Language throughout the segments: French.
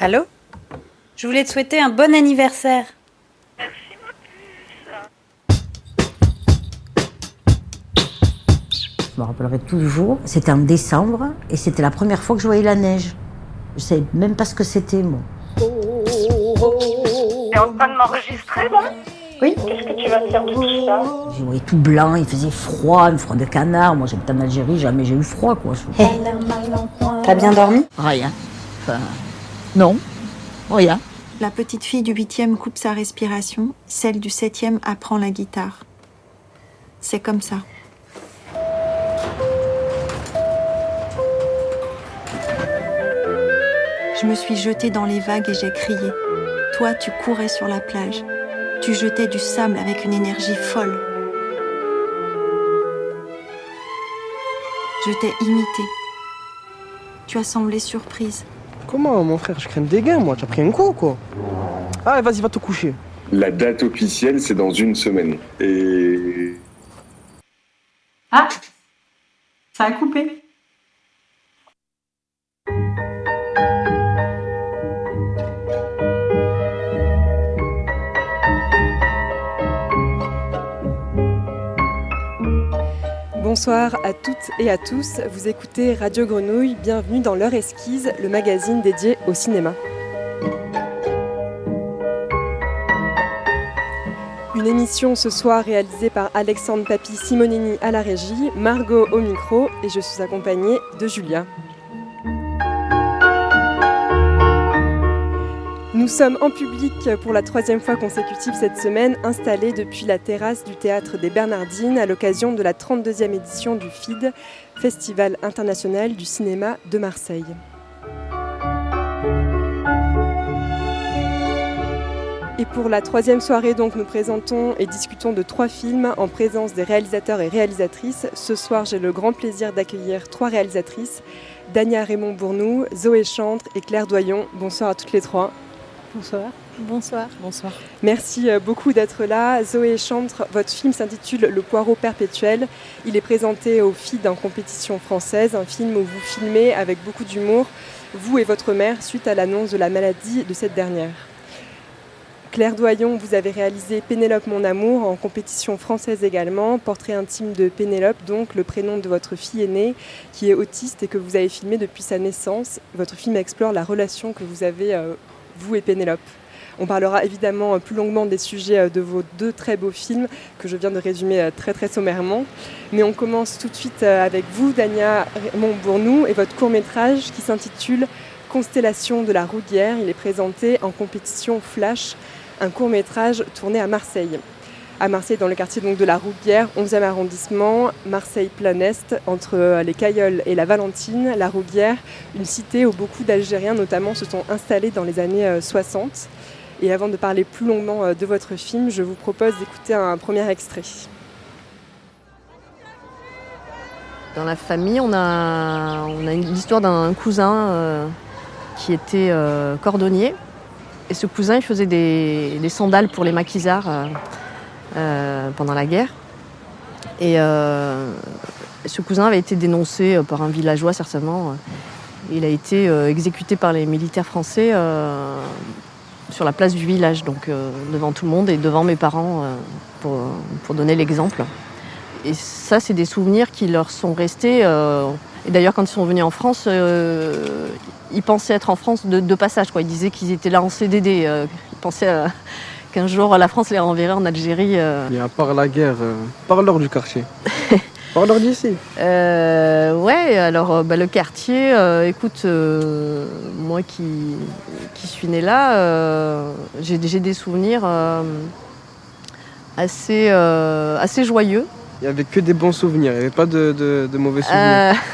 Allô? Je voulais te souhaiter un bon anniversaire. Merci, Je me rappellerai toujours. C'était en décembre et c'était la première fois que je voyais la neige. Je savais même pas ce que c'était, moi. T'es en train de m'enregistrer là Oui. Qu'est-ce que tu vas faire de tout ça? Je voyais tout blanc, il faisait froid, une froid de canard. Moi, j'habite en Algérie, jamais j'ai eu froid, quoi. T'as bien dormi? Rien. Enfin, non. Rien. La petite fille du huitième coupe sa respiration, celle du septième apprend la guitare. C'est comme ça. Je me suis jetée dans les vagues et j'ai crié. Toi, tu courais sur la plage. Tu jetais du sable avec une énergie folle. Je t'ai imité. Tu as semblé surprise. Comment, mon frère Je crains des gains, moi. Tu as pris un coup, quoi. Ah, vas-y, va te coucher. La date officielle, c'est dans une semaine. Et Ah Ça a coupé. Bonsoir à toutes et à tous, vous écoutez Radio Grenouille, bienvenue dans l'heure esquisse, le magazine dédié au cinéma. Une émission ce soir réalisée par Alexandre Papi Simonini à la régie, Margot au micro et je suis accompagnée de Julia. Nous sommes en public pour la troisième fois consécutive cette semaine, installés depuis la terrasse du théâtre des Bernardines à l'occasion de la 32e édition du FID, Festival international du cinéma de Marseille. Et pour la troisième soirée, donc, nous présentons et discutons de trois films en présence des réalisateurs et réalisatrices. Ce soir, j'ai le grand plaisir d'accueillir trois réalisatrices Dania Raymond-Bournou, Zoé Chantre et Claire Doyon. Bonsoir à toutes les trois. Bonsoir. Bonsoir. Bonsoir. Merci euh, beaucoup d'être là. Zoé Chantre, votre film s'intitule Le poireau perpétuel. Il est présenté au FID en compétition française, un film où vous filmez avec beaucoup d'humour, vous et votre mère, suite à l'annonce de la maladie de cette dernière. Claire Doyon, vous avez réalisé Pénélope mon amour en compétition française également, portrait intime de Pénélope, donc le prénom de votre fille aînée qui est autiste et que vous avez filmé depuis sa naissance. Votre film explore la relation que vous avez, euh, vous et Pénélope. On parlera évidemment plus longuement des sujets euh, de vos deux très beaux films que je viens de résumer euh, très très sommairement. Mais on commence tout de suite euh, avec vous, Dania Montbournou, et votre court métrage qui s'intitule Constellation de la Roudière. Il est présenté en compétition Flash, un court métrage tourné à Marseille. À Marseille, dans le quartier donc, de la Roubière, 11e arrondissement, Marseille-Plan-Est, entre les Cailloles et la Valentine, la Roubière, une cité où beaucoup d'Algériens notamment se sont installés dans les années 60. Et avant de parler plus longuement de votre film, je vous propose d'écouter un premier extrait. Dans la famille, on a, l'histoire d'un cousin euh, qui était euh, cordonnier. Et ce cousin, il faisait des, sandales pour les maquisards euh, euh, pendant la guerre. Et euh, ce cousin avait été dénoncé par un villageois, certainement. Il a été euh, exécuté par les militaires français euh, sur la place du village, donc euh, devant tout le monde et devant mes parents euh, pour, donner l'exemple. Et ça, c'est des souvenirs qui leur sont restés. euh, et d'ailleurs, quand ils sont venus en France, euh, ils pensaient être en France de, passage. Ils disaient qu'ils étaient là en CDD. euh, ils pensaient euh, qu'un jour la France les renverrait en Algérie. euh. Et à part la guerre, euh, parle-leur du quartier. parle-leur d'ici. Euh, ouais, alors euh, bah, le quartier, écoute, moi qui, qui suis née là, j'ai des souvenirs assez, assez joyeux. Il n'y avait que des bons souvenirs, il n'y avait pas de, de- de mauvais souvenirs.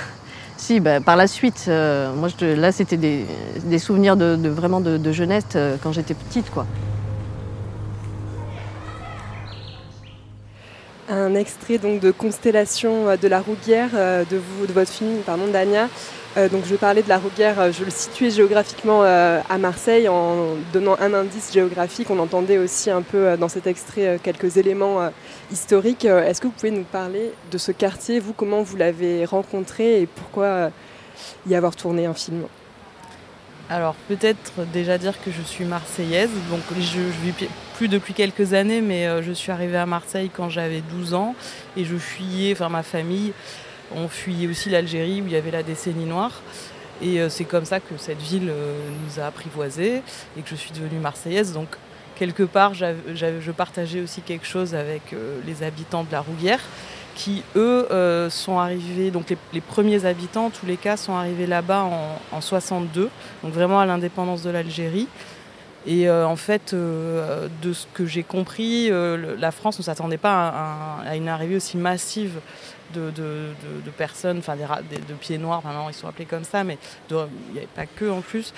Si, bah, par la suite, euh, moi je, là c'était des, des souvenirs de, de- vraiment de, de jeunesse euh, quand j'étais petite, quoi. Un extrait donc de Constellation euh, de la Rouguière euh, de, votre film, pardon, Dania. Euh, donc je parler de la Rouguière, je le situais géographiquement à Marseille en donnant un indice géographique. On entendait aussi un peu dans cet extrait quelques éléments historiques. Est-ce que vous pouvez nous parler de ce quartier, vous, comment vous l'avez rencontré et pourquoi y avoir tourné un film? Alors peut-être déjà dire que je suis marseillaise, donc je, je vis plus depuis quelques années, mais euh, je suis arrivée à Marseille quand j'avais 12 ans et je fuyais, enfin ma famille, on fuyait aussi l'Algérie où il y avait la décennie noire. Et euh, c'est comme ça que cette ville euh, nous a apprivoisés et que je suis devenue marseillaise. Donc quelque part, je partageais aussi quelque chose avec les habitants de la Rouguière qui, eux, euh, sont arrivés, donc les, premiers habitants, en tous les cas, sont arrivés là-bas en, en 62, donc vraiment à l'indépendance de l'Algérie. Et euh, en fait, euh, de ce que j'ai compris, la France ne s'attendait pas à, une arrivée aussi massive de, personnes, enfin des, de pieds noirs, maintenant ils sont appelés comme ça, mais il n'y avait pas que en plus.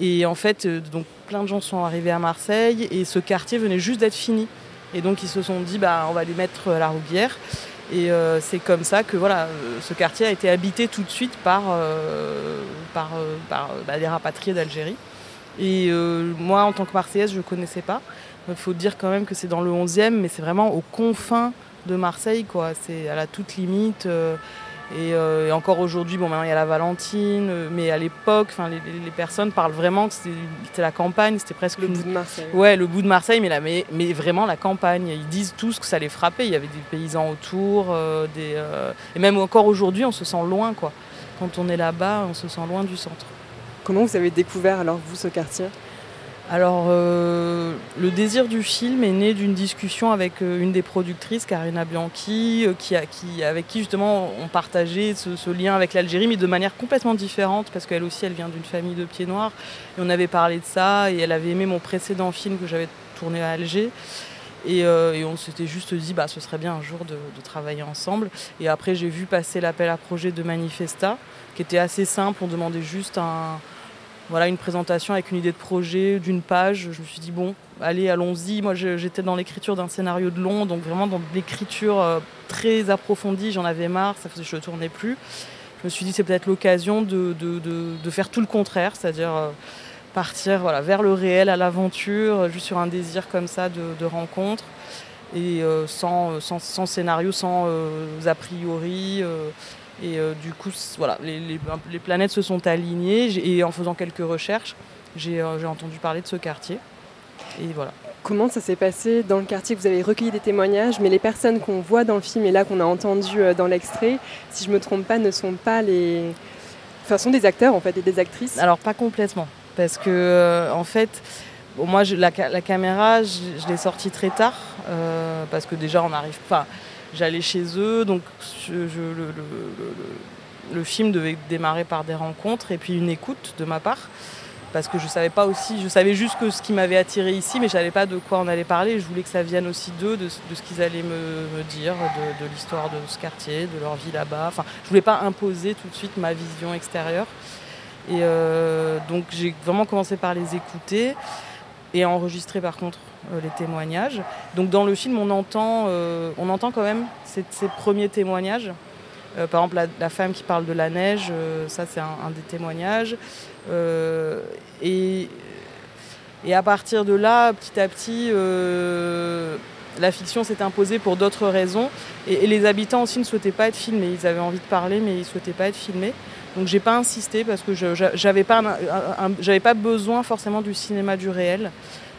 Et en fait, donc plein de gens sont arrivés à Marseille et ce quartier venait juste d'être fini. Et donc ils se sont dit, bah, on va les mettre à la Roubière. Et euh, c'est comme ça que voilà, euh, ce quartier a été habité tout de suite par, euh, par, bah, des rapatriés d'Algérie. Et moi, en tant que Marseillaise, je ne connaissais pas. Il faut dire quand même que c'est dans le 11e, mais c'est vraiment aux confins de Marseille. C'est à la toute limite. Euh, et, et encore aujourd'hui, bon, maintenant il y a la Valentine, euh, mais à l'époque, les, les- personnes parlent vraiment que c'était la campagne, c'était presque Le une- bout de Marseille. Ouais, le bout de Marseille, mais, mais, mais vraiment la campagne. Ils disent tous que ça les frappait. Il y avait des paysans autour, euh, des, et même encore aujourd'hui, on se sent loin, quoi. Quand on est là-bas, on se sent loin du centre. Comment vous avez découvert alors vous ce quartier? Alors, euh, le désir du film est né d'une discussion avec euh, une des productrices, Karina Bianchi, euh, avec qui justement on partageait ce, lien avec l'Algérie, mais de manière complètement différente, parce qu'elle aussi, elle vient d'une famille de pieds noirs. Et on avait parlé de ça, et elle avait aimé mon précédent film que j'avais tourné à Alger. Et, et on s'était juste dit, bah, ce serait bien un jour de, de travailler ensemble. Et après, j'ai vu passer l'appel à projet de Manifesta, qui était assez simple. On demandait juste un, voilà, une présentation avec une idée de projet d'une page. Je me suis dit, bon, allez, allons-y. Moi, j'étais dans l'écriture d'un scénario de long, donc vraiment dans l'écriture euh, très approfondie. J'en avais marre, ça faisait que je ne tournais plus. Je me suis dit, c'est peut-être l'occasion de, faire tout le contraire, c'est-à-dire euh, partir vers le réel, à l'aventure, euh, juste sur un désir comme ça de, rencontre. Et sans, scénario, sans a priori. Et euh, du coup, voilà, les, les- les planètes se sont alignées. Et en faisant quelques recherches, j'ai euh, entendu parler de ce quartier. Et voilà. Comment ça s'est passé dans le quartier? Vous avez recueilli des témoignages, mais les personnes qu'on voit dans le film et là qu'on a entendu euh, dans l'extrait, si je me trompe pas, ne sont pas les. Enfin, sont des acteurs en fait et des actrices? Alors, pas complètement. Parce que, euh, en fait, bon, moi, je- la, la caméra, je, je l'ai sortie très tard. parce que déjà, on arrive pas. J'allais chez eux, donc le, film devait démarrer par des rencontres et puis une écoute de ma part. Parce que je savais pas aussi, je savais juste que ce qui m'avait attiré ici, mais je savais pas de quoi on allait parler. Je voulais que ça vienne aussi d'eux, de, ce qu'ils allaient me, dire, de, l'histoire de ce quartier, de leur vie là-bas. Enfin, je voulais pas imposer tout de suite ma vision extérieure. Et euh, donc j'ai vraiment commencé par les écouter et enregistrer par contre les témoignages. Donc dans le film, on entend, euh, quand même ces, premiers témoignages. Euh, par exemple, la, femme qui parle de la neige, euh, ça c'est un, des témoignages. Euh, et, à partir de là, petit à petit, euh, la fiction s'est imposée pour d'autres raisons. Et, les habitants aussi ne souhaitaient pas être filmés. Ils avaient envie de parler, mais ils ne souhaitaient pas être filmés. Donc j'ai pas insisté parce que je j'avais pas besoin forcément du cinéma du réel.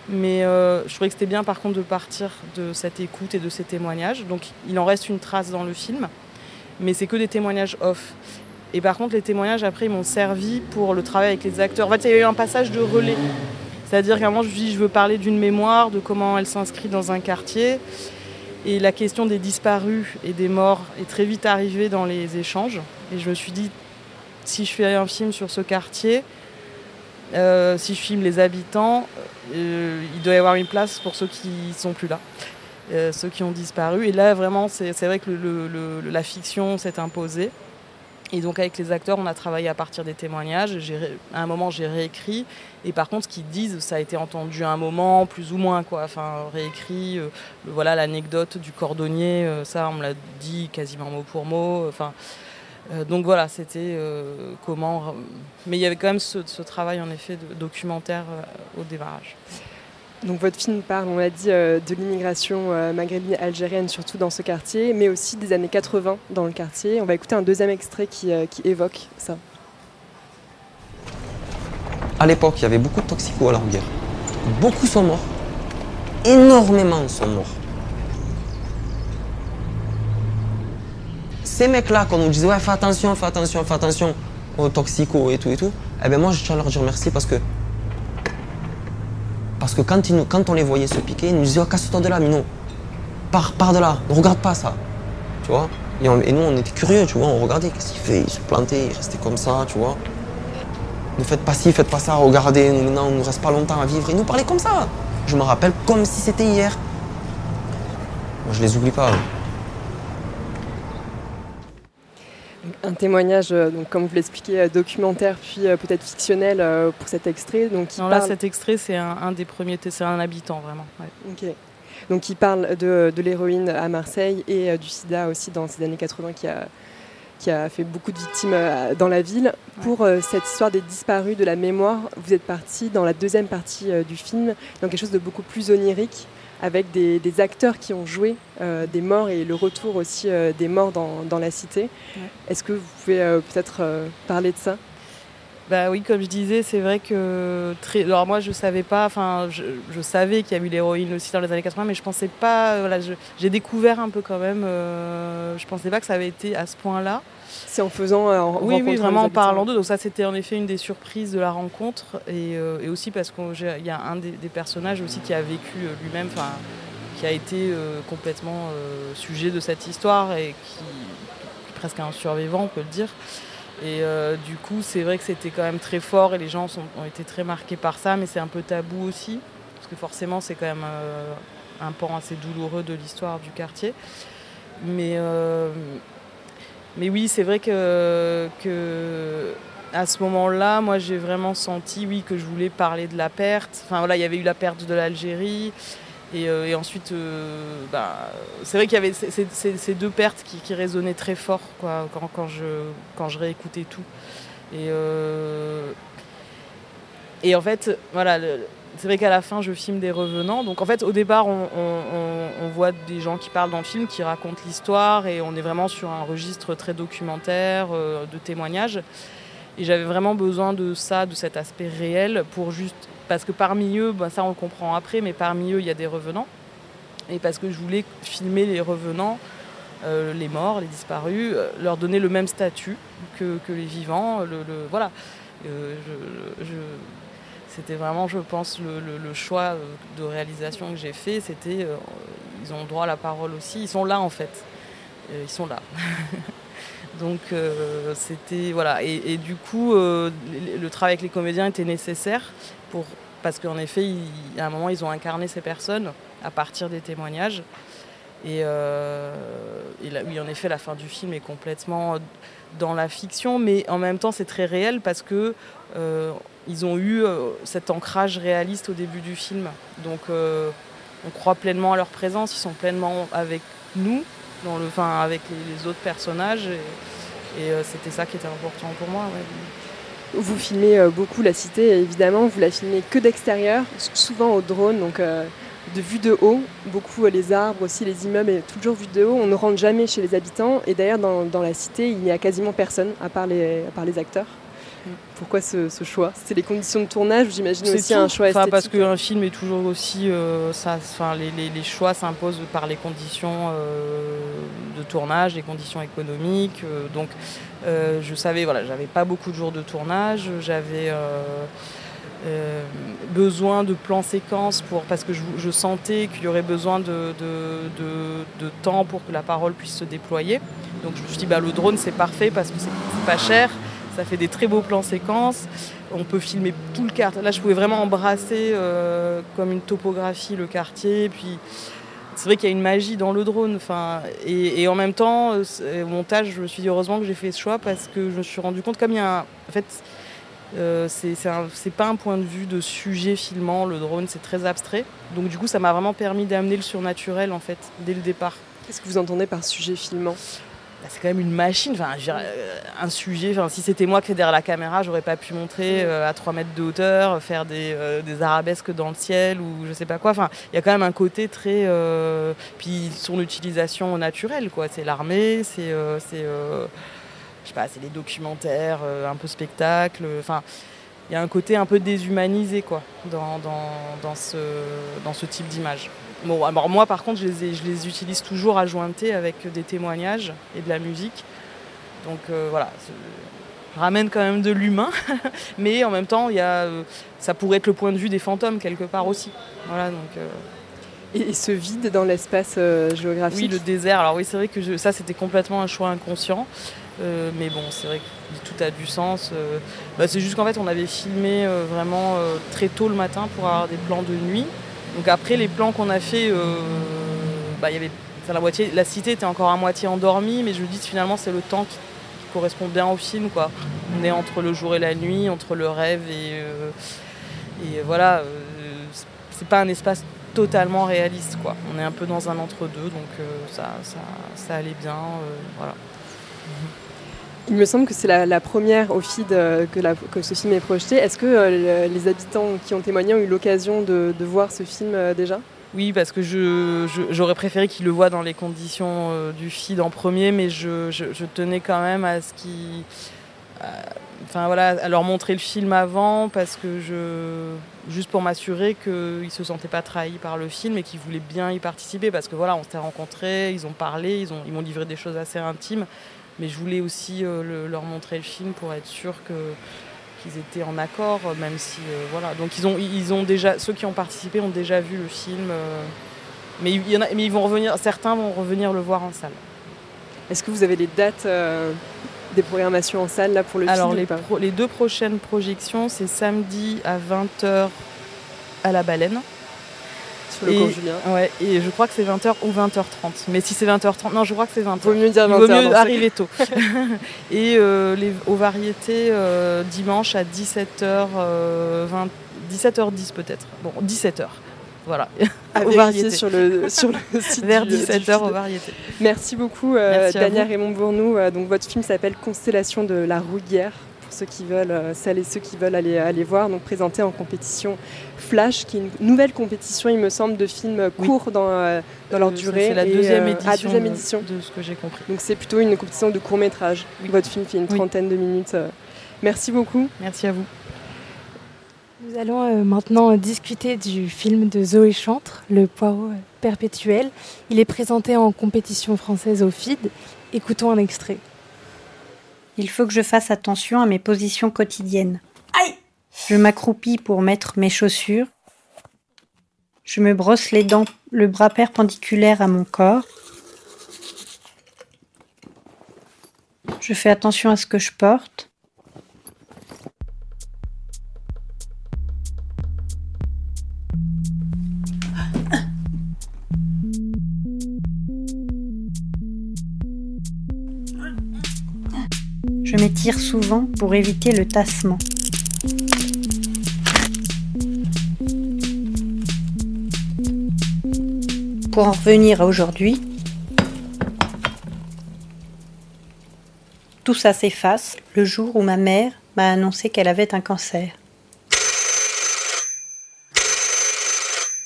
Mais euh, je trouvais que c'était bien par contre de partir de cette écoute et de ces témoignages. Donc il en reste une trace dans le film, mais c'est que des témoignages off. Et par contre les témoignages après ils m'ont servi pour le travail avec les acteurs. En fait il y a eu un passage de relais. C'est-à-dire qu'à un moment je dis je veux parler d'une mémoire, de comment elle s'inscrit dans un quartier. Et la question des disparus et des morts est très vite arrivée dans les échanges. Et je me suis dit, si je fais un film sur ce quartier, euh, si je filme les habitants, il doit y avoir une place pour ceux qui sont plus là, euh, ceux qui ont disparu. Et là, vraiment, c'est vrai que la fiction s'est imposée. Et donc avec les acteurs, on a travaillé à partir des témoignages. À un moment, j'ai réécrit. Et par contre, ce qu'ils disent, ça a été entendu à un moment, plus ou moins, quoi. Enfin, réécrit. euh, voilà l'anecdote du cordonnier. euh, ça, on me l'a dit quasiment mot pour mot. Enfin, euh, donc voilà, c'était euh, comment. Mais il y avait quand même ce, ce travail en effet de documentaire euh, au démarrage. Donc votre film parle, on l'a dit, euh, de l'immigration euh, maghrébine algérienne, surtout dans ce quartier, mais aussi des années 80 dans le quartier. On va écouter un deuxième extrait qui, euh, qui évoque ça. À l'époque, il y avait beaucoup de toxicos à la guerre. Beaucoup sont morts. Énormément sont morts. Ces mecs-là, quand on disait ouais, fais attention, fais attention, fais attention aux toxicos et tout et tout, eh ben moi je tiens à leur dire merci parce que parce que quand, ils nous- quand on les voyait se piquer, ils nous disaient oh, casse-toi de là, Mino. Pars, pars de là, ne regarde pas ça. Tu vois? Et, nous on était curieux, tu vois, on regardait qu'est-ce qu'il fait, il se plantait, il restait comme ça, tu vois. Ne faites pas ci, faites pas ça, regardez, maintenant, on ne reste pas longtemps à vivre. Ils nous parlaient comme ça. Je me rappelle comme si c'était hier. Moi, je les oublie pas. hein. Un témoignage, euh, donc, comme vous l'expliquez, euh, documentaire puis euh, peut-être fictionnel pour cet extrait. Donc, Non, là, parle- cet extrait, c'est un, un des premiers, c'est un habitant vraiment. ouais. Ok. Donc il parle de, de l'héroïne à Marseille et du sida aussi dans ces années 80 qui a, qui a fait beaucoup de victimes dans la ville. Pour euh, cette histoire des disparus, de la mémoire, vous êtes parti dans la deuxième partie euh, du film, dans quelque chose de beaucoup plus onirique, avec des, des acteurs qui ont joué euh, des morts et le retour aussi euh, des morts dans, dans la cité. Ouais. Est-ce que vous pouvez euh, peut-être parler de ça? Bah oui, comme je disais, c'est vrai que très. Alors moi, je savais pas. Enfin, je, je savais qu'il y a eu l'héroïne aussi dans les années 80, mais je pensais pas. Voilà, j'ai découvert un peu quand même. je pensais pas que ça avait été à ce point-là. C'est en faisant, euh, en Oui, oui, vraiment en parlant d'eux. Donc ça, c'était en effet une des surprises de la rencontre, et, euh, et aussi parce qu'il y a un des, des personnages aussi qui a vécu euh, lui-même, qui a été euh, complètement euh, sujet de cette histoire et qui, est presque un survivant, on peut le dire. Et du coup, c'est vrai que c'était quand même très fort et les gens sont- ont été très marqués par ça, mais c'est un peu tabou aussi, parce que forcément, c'est quand même un pan assez douloureux de l'histoire du quartier. Mais, euh, mais oui, c'est vrai que, à ce moment-là, moi, j'ai vraiment senti, oui, que je voulais parler de la perte. Enfin voilà, il y avait eu la perte de l'Algérie. Et, euh, ensuite, euh, bah, c'est vrai qu'il y avait ces, deux pertes qui, résonnaient très fort quoi, quand, je, réécoutais tout. Et, euh, en fait, voilà, c'est vrai qu'à la fin, je filme des revenants. Donc en fait, au départ, on, voit des gens qui parlent dans le film, qui racontent l'histoire, et on est vraiment sur un registre très documentaire, euh, de témoignages. Et j'avais vraiment besoin de ça, de cet aspect réel, pour juste. Parce que parmi eux, ben, ça on le comprend après, mais parmi eux, il y a des revenants. Et parce que je voulais filmer les revenants, euh, les morts, les disparus, euh, leur donner le même statut que, les vivants. Le, voilà. Je- c'était vraiment, je pense, le, choix euh, de réalisation que j'ai fait. C'était, euh, ils ont droit à la parole aussi. Ils sont là en fait. Euh, ils sont là. Donc c'était voilà et, du coup le, travail avec les comédiens était nécessaire pour parce qu'en effet à un moment ils ont incarné ces personnes à partir des témoignages et, là, oui en effet la fin du film est complètement dans la fiction mais en même temps c'est très réel parce que ils ont eu euh, cet ancrage réaliste au début du film donc euh, on croit pleinement à leur présence ils sont pleinement avec nous dans le, avec les, autres personnages. Et, euh, c'était ça qui était important pour moi. Vous filmez beaucoup la cité, évidemment, vous la filmez que d'extérieur, souvent au drone, donc de vue de haut. Beaucoup les arbres aussi, les immeubles, et toujours vue de haut. On ne rentre jamais chez les habitants. Et d'ailleurs, dans, dans la cité, il n'y a quasiment personne, à part les, à part les acteurs. Pourquoi ce, ce choix? C'est les conditions de tournage, ou j'imagine aussi tout. un choix esthétique Parce qu'un film est toujours aussi. euh, ça, les, les- les choix s'imposent par les conditions euh, de tournage, les conditions économiques. euh, donc, je savais, voilà, j'avais pas beaucoup de jours de tournage. J'avais. euh, besoin de plans séquences pour, parce que je, je sentais qu'il y aurait besoin de, de- de- de temps pour que la parole puisse se déployer. Donc je me suis dit, bah, le drone c'est parfait parce que c'est pas cher, ça fait des très beaux plans séquences, on peut filmer tout le quartier. Là je pouvais vraiment embrasser euh, comme une topographie le quartier, puis c'est vrai qu'il y a une magie dans le drone. Enfin, et, en même temps, euh, au montage, je me suis dit heureusement que j'ai fait ce choix parce que je me suis rendu compte, comme il y a un. En fait, euh, c'est pas un point de vue de sujet filmant, le drone, c'est très abstrait. Donc, du coup, ça m'a vraiment permis d'amener le surnaturel, en fait, dès le départ. Qu'est-ce que vous entendez par sujet filmant? C'est quand même une machine, enfin, euh, un sujet. Enfin, si c'était moi qui étais derrière la caméra, j'aurais pas pu montrer euh, à 3 mètres de hauteur, faire des, euh, des arabesques dans le ciel ou je sais pas quoi. Enfin, il y a quand même un côté très. euh, Puis son utilisation naturelle, quoi. C'est l'armée, c'est. c'est, je sais pas, c'est les documentaires, un peu spectacle. Enfin. il y a un côté un peu déshumanisé quoi, dans, dans, dans ce, dans ce type d'image. Bon, alors moi par contre, je les, ai- je les utilise toujours à jointer avec des témoignages et de la musique. Donc euh, voilà, je ramène quand même de l'humain, mais en même temps, il y a, euh, ça pourrait être le point de vue des fantômes quelque part aussi. Voilà, donc, euh, Et, ce vide dans l'espace euh, géographique oui, le désert. Alors oui, c'est vrai que je- ça, c'était complètement un choix inconscient. Euh, mais bon, c'est vrai que tout a du sens. Euh, bah, c'est juste qu'en fait, on avait filmé vraiment très tôt le matin pour avoir des plans de nuit. Donc après, les plans qu'on a fait, euh, bah, y avait, la, la cité était encore à moitié endormie, mais je me dis finalement, c'est le temps qui, correspond bien au film. Quoi. On est entre le jour et la nuit, entre le rêve et, euh, et voilà. euh, c'est- pas un espace totalement réaliste quoi. On est un peu dans un entre-deux donc ça, ça, ça allait bien. voilà. Il me semble que c'est la, première au feed euh, que, la- que ce film est projeté. Est-ce que euh, le- les habitants qui ont témoigné ont eu l'occasion de, voir ce film euh, déjà? Oui, parce que j'aurais préféré qu'ils le voient dans les conditions du feed en premier, mais je, tenais quand même à ce qu'ils. Enfin voilà, à leur montrer le film avant, parce que je. Juste pour m'assurer qu'ils ne se sentaient pas trahis par le film et qu'ils voulaient bien y participer, parce que voilà, on s'était rencontrés, ils ont parlé, ils m'ont livré des choses assez intimes, mais je voulais aussi euh, le- leur montrer le film pour être sûr que qu'ils étaient en accord, même si euh, voilà. Donc ils ont, ils ont déjà, ceux qui ont participé ont déjà vu le film, euh, mais il y en a, mais ils vont revenir, certains vont revenir le voir en salle. Est-ce que vous avez les dates des programmations en salle là, pour le Alors film les, pro- les deux prochaines projections, c'est samedi à 20h à la Baleine. Le et, Julien. Ouais, et je crois que c'est 20h ou 20h30. Mais si c'est 20h30, non, je crois que c'est 20h. Vaut mieux dire Il vaut 20 heures dans mieux arriver tôt. et euh, les, aux variétés, euh, dimanche à 17h, 20, 17h10 peut-être. Bon, 17h. Voilà. À aux variétés. sur le, sur le site Vers du- du 17h feed. aux variétés. Merci beaucoup, euh, Merci Dania. Raymond Bournou. Euh, donc, votre film s'appelle Constellation de la Rouillère. Pour ceux qui veulent, euh, celles et ceux qui veulent aller, aller voir, donc présenté en compétition Flash, qui est une nouvelle compétition, il me semble, de films Oui. courts dans, euh, dans leur Euh, durée. C'est la Et, deuxième euh, édition, ah, deuxième de- édition. de ce que j'ai compris. Donc c'est plutôt une compétition de court métrage. Votre film fait une Oui. trentaine de minutes. Merci beaucoup. Merci à vous. Nous allons maintenant discuter du film de Zoé Chantre, Le poireau perpétuel. Il est présenté en compétition française au FID. Écoutons un extrait. Il faut que je fasse attention à mes positions quotidiennes. Je m'accroupis pour mettre mes chaussures. Je me brosse les dents, le bras perpendiculaire à mon corps. Je fais attention à ce que je porte. Je m'étire souvent pour éviter le tassement. Pour en revenir à aujourd'hui, tout ça s'efface le jour où ma mère m'a annoncé qu'elle avait un cancer.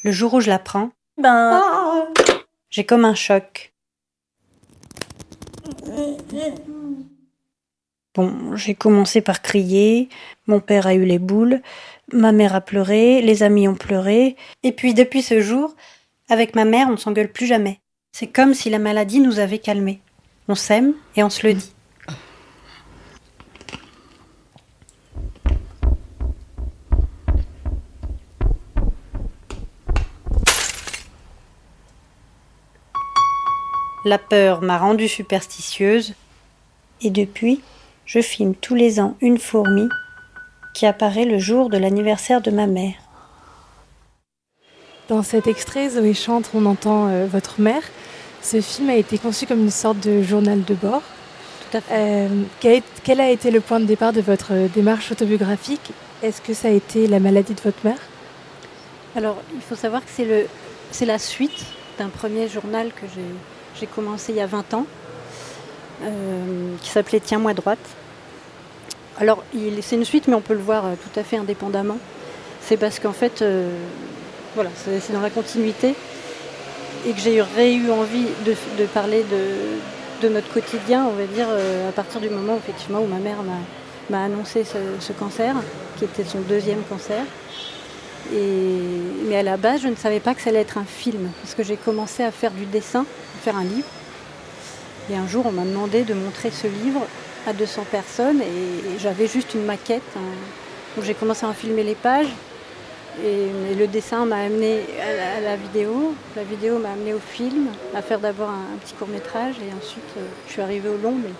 Le jour où je l'apprends, ben, j'ai comme un choc. J'ai commencé par crier, mon père a eu les boules, ma mère a pleuré, les amis ont pleuré, et puis depuis ce jour, avec ma mère, on ne s'engueule plus jamais. C'est comme si la maladie nous avait calmés. On s'aime et on se le dit. La peur m'a rendue superstitieuse et depuis, je filme tous les ans une fourmi qui apparaît le jour de l'anniversaire de ma mère. Dans cet extrait, Zoé Chantre, on entend euh, votre mère. Ce film a été conçu comme une sorte de journal de bord. Tout à fait. Euh, quel, est- quel a été le point de départ de votre euh, démarche autobiographique? Est-ce que ça a été la maladie de votre mère? Alors, il faut savoir que c'est le, c'est la suite d'un premier journal que j'ai, j'ai commencé il y a 20 ans, euh, qui s'appelait Tiens-moi droite. Alors, c'est une suite, mais on peut le voir euh, tout à fait indépendamment. C'est parce qu'en fait, euh, voilà, c'est, dans la continuité et que j'ai eu, envie de, parler de, notre quotidien, on va dire, euh, à partir du moment effectivement où ma mère m'a, annoncé ce, ce cancer, qui était son deuxième cancer. Mais à la base, je ne savais pas que ça allait être un film, parce que j'ai commencé à faire du dessin, à faire un livre. Et un jour, on m'a demandé de montrer ce livre à 200 personnes, et, j'avais juste une maquette. hein. J'ai commencé à en filmer les pages, et, le dessin m'a amené à la, vidéo, la vidéo m'a amené au film, à faire d'abord un, petit court métrage, et ensuite euh, je suis arrivée au long, mais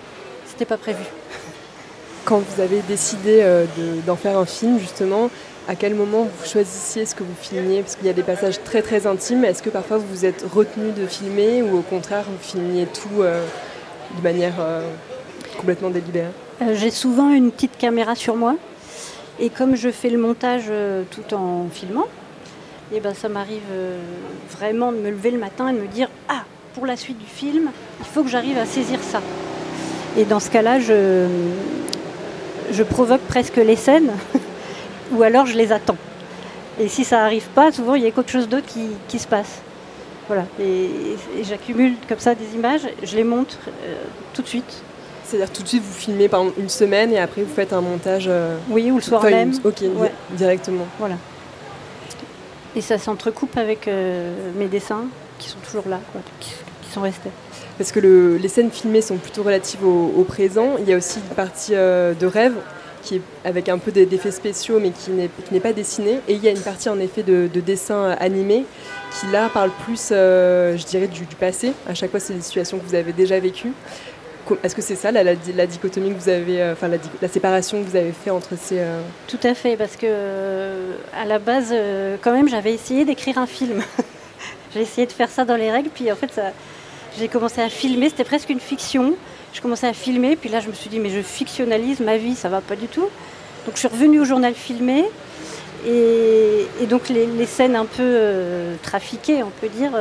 c'était pas prévu. Quand vous avez décidé euh, de- d'en faire un film, justement, à quel moment vous choisissiez ce que vous filmiez? Parce qu'il y a des passages très très intimes. Est-ce que parfois vous vous êtes retenu de filmer ou au contraire vous filmiez tout euh, de manière complètement délibérée Euh, J'ai souvent une petite caméra sur moi. Et comme je fais le montage euh, tout en filmant, et ben ça m'arrive euh, vraiment de me lever le matin et de me dire Ah, pour la suite du film, il faut que j'arrive à saisir ça. Et dans ce cas-là, je, je provoque presque les scènes, ou alors je les attends. Et si ça n'arrive pas, souvent il y a quelque chose d'autre qui, qui se passe. Voilà. Et, j'accumule comme ça des images, je les montre tout de suite. C'est-à-dire tout de suite vous filmez par exemple, une semaine et après vous faites un montage euh, Oui, ou le soir enfin, même. une- Ok, Ouais. directement. Voilà. Et ça s'entrecoupe avec euh, mes dessins qui sont toujours là, quoi, qui, qui sont restés. Parce que le- les scènes filmées sont plutôt relatives au, au présent. Il y a aussi une partie euh, de rêve qui est avec un peu d'effets spéciaux mais qui n'est qui n'est pas dessinée. Et il y a une partie en effet de, de dessin animé qui là parle plus, euh, je dirais, du, du passé. À chaque fois, c'est des situations que vous avez déjà vécues. Est-ce que c'est ça la, la di- la dichotomie que vous avez, euh, enfin la, séparation que vous avez fait entre ces... euh, Tout à fait, parce que euh, à la base, quand même, j'avais essayé d'écrire un film. j'ai essayé de faire ça dans les règles, puis en fait, j'ai commencé à filmer. C'était presque une fiction. Je commençais à filmer, puis là, je me suis dit, mais je fictionnalise ma vie, ça va pas du tout. Donc, je suis revenue au journal filmé. Et, donc les, scènes un peu trafiquées, on peut dire,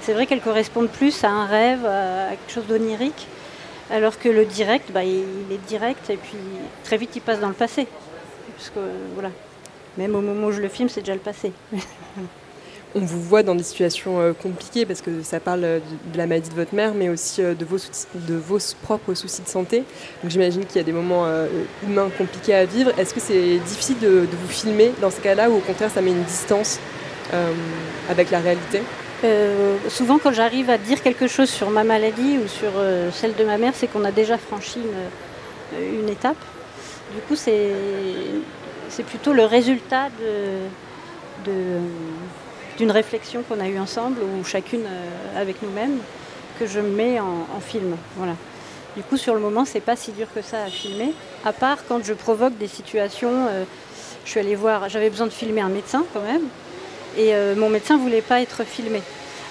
c'est vrai qu'elles correspondent plus à un rêve, à, à quelque chose d'onirique, alors que le direct, bah, il, est direct et puis très vite il passe dans le passé. Parce voilà, même au moment où je le filme, c'est déjà le passé. on vous voit dans des situations euh, compliquées parce que ça parle euh, de la maladie de votre mère, mais aussi euh, de vos, propres soucis de santé. Donc j'imagine qu'il y a des moments humains compliqués à vivre. Est-ce que c'est difficile de, vous filmer dans ces cas-là ou au contraire ça met une distance avec la réalité? Euh, souvent, quand j'arrive à dire quelque chose sur ma maladie ou sur euh, celle de ma mère, c'est qu'on a déjà franchi une, une étape. Du coup, c'est plutôt le résultat d'une réflexion qu'on a eue ensemble ou chacune euh, avec nous-mêmes que je mets en, film. Voilà. Du coup, sur le moment, c'est pas si dur que ça à filmer, à part quand je provoque des situations. euh, je suis allée voir, j'avais besoin de filmer un médecin quand même, et euh, mon médecin voulait pas être filmé.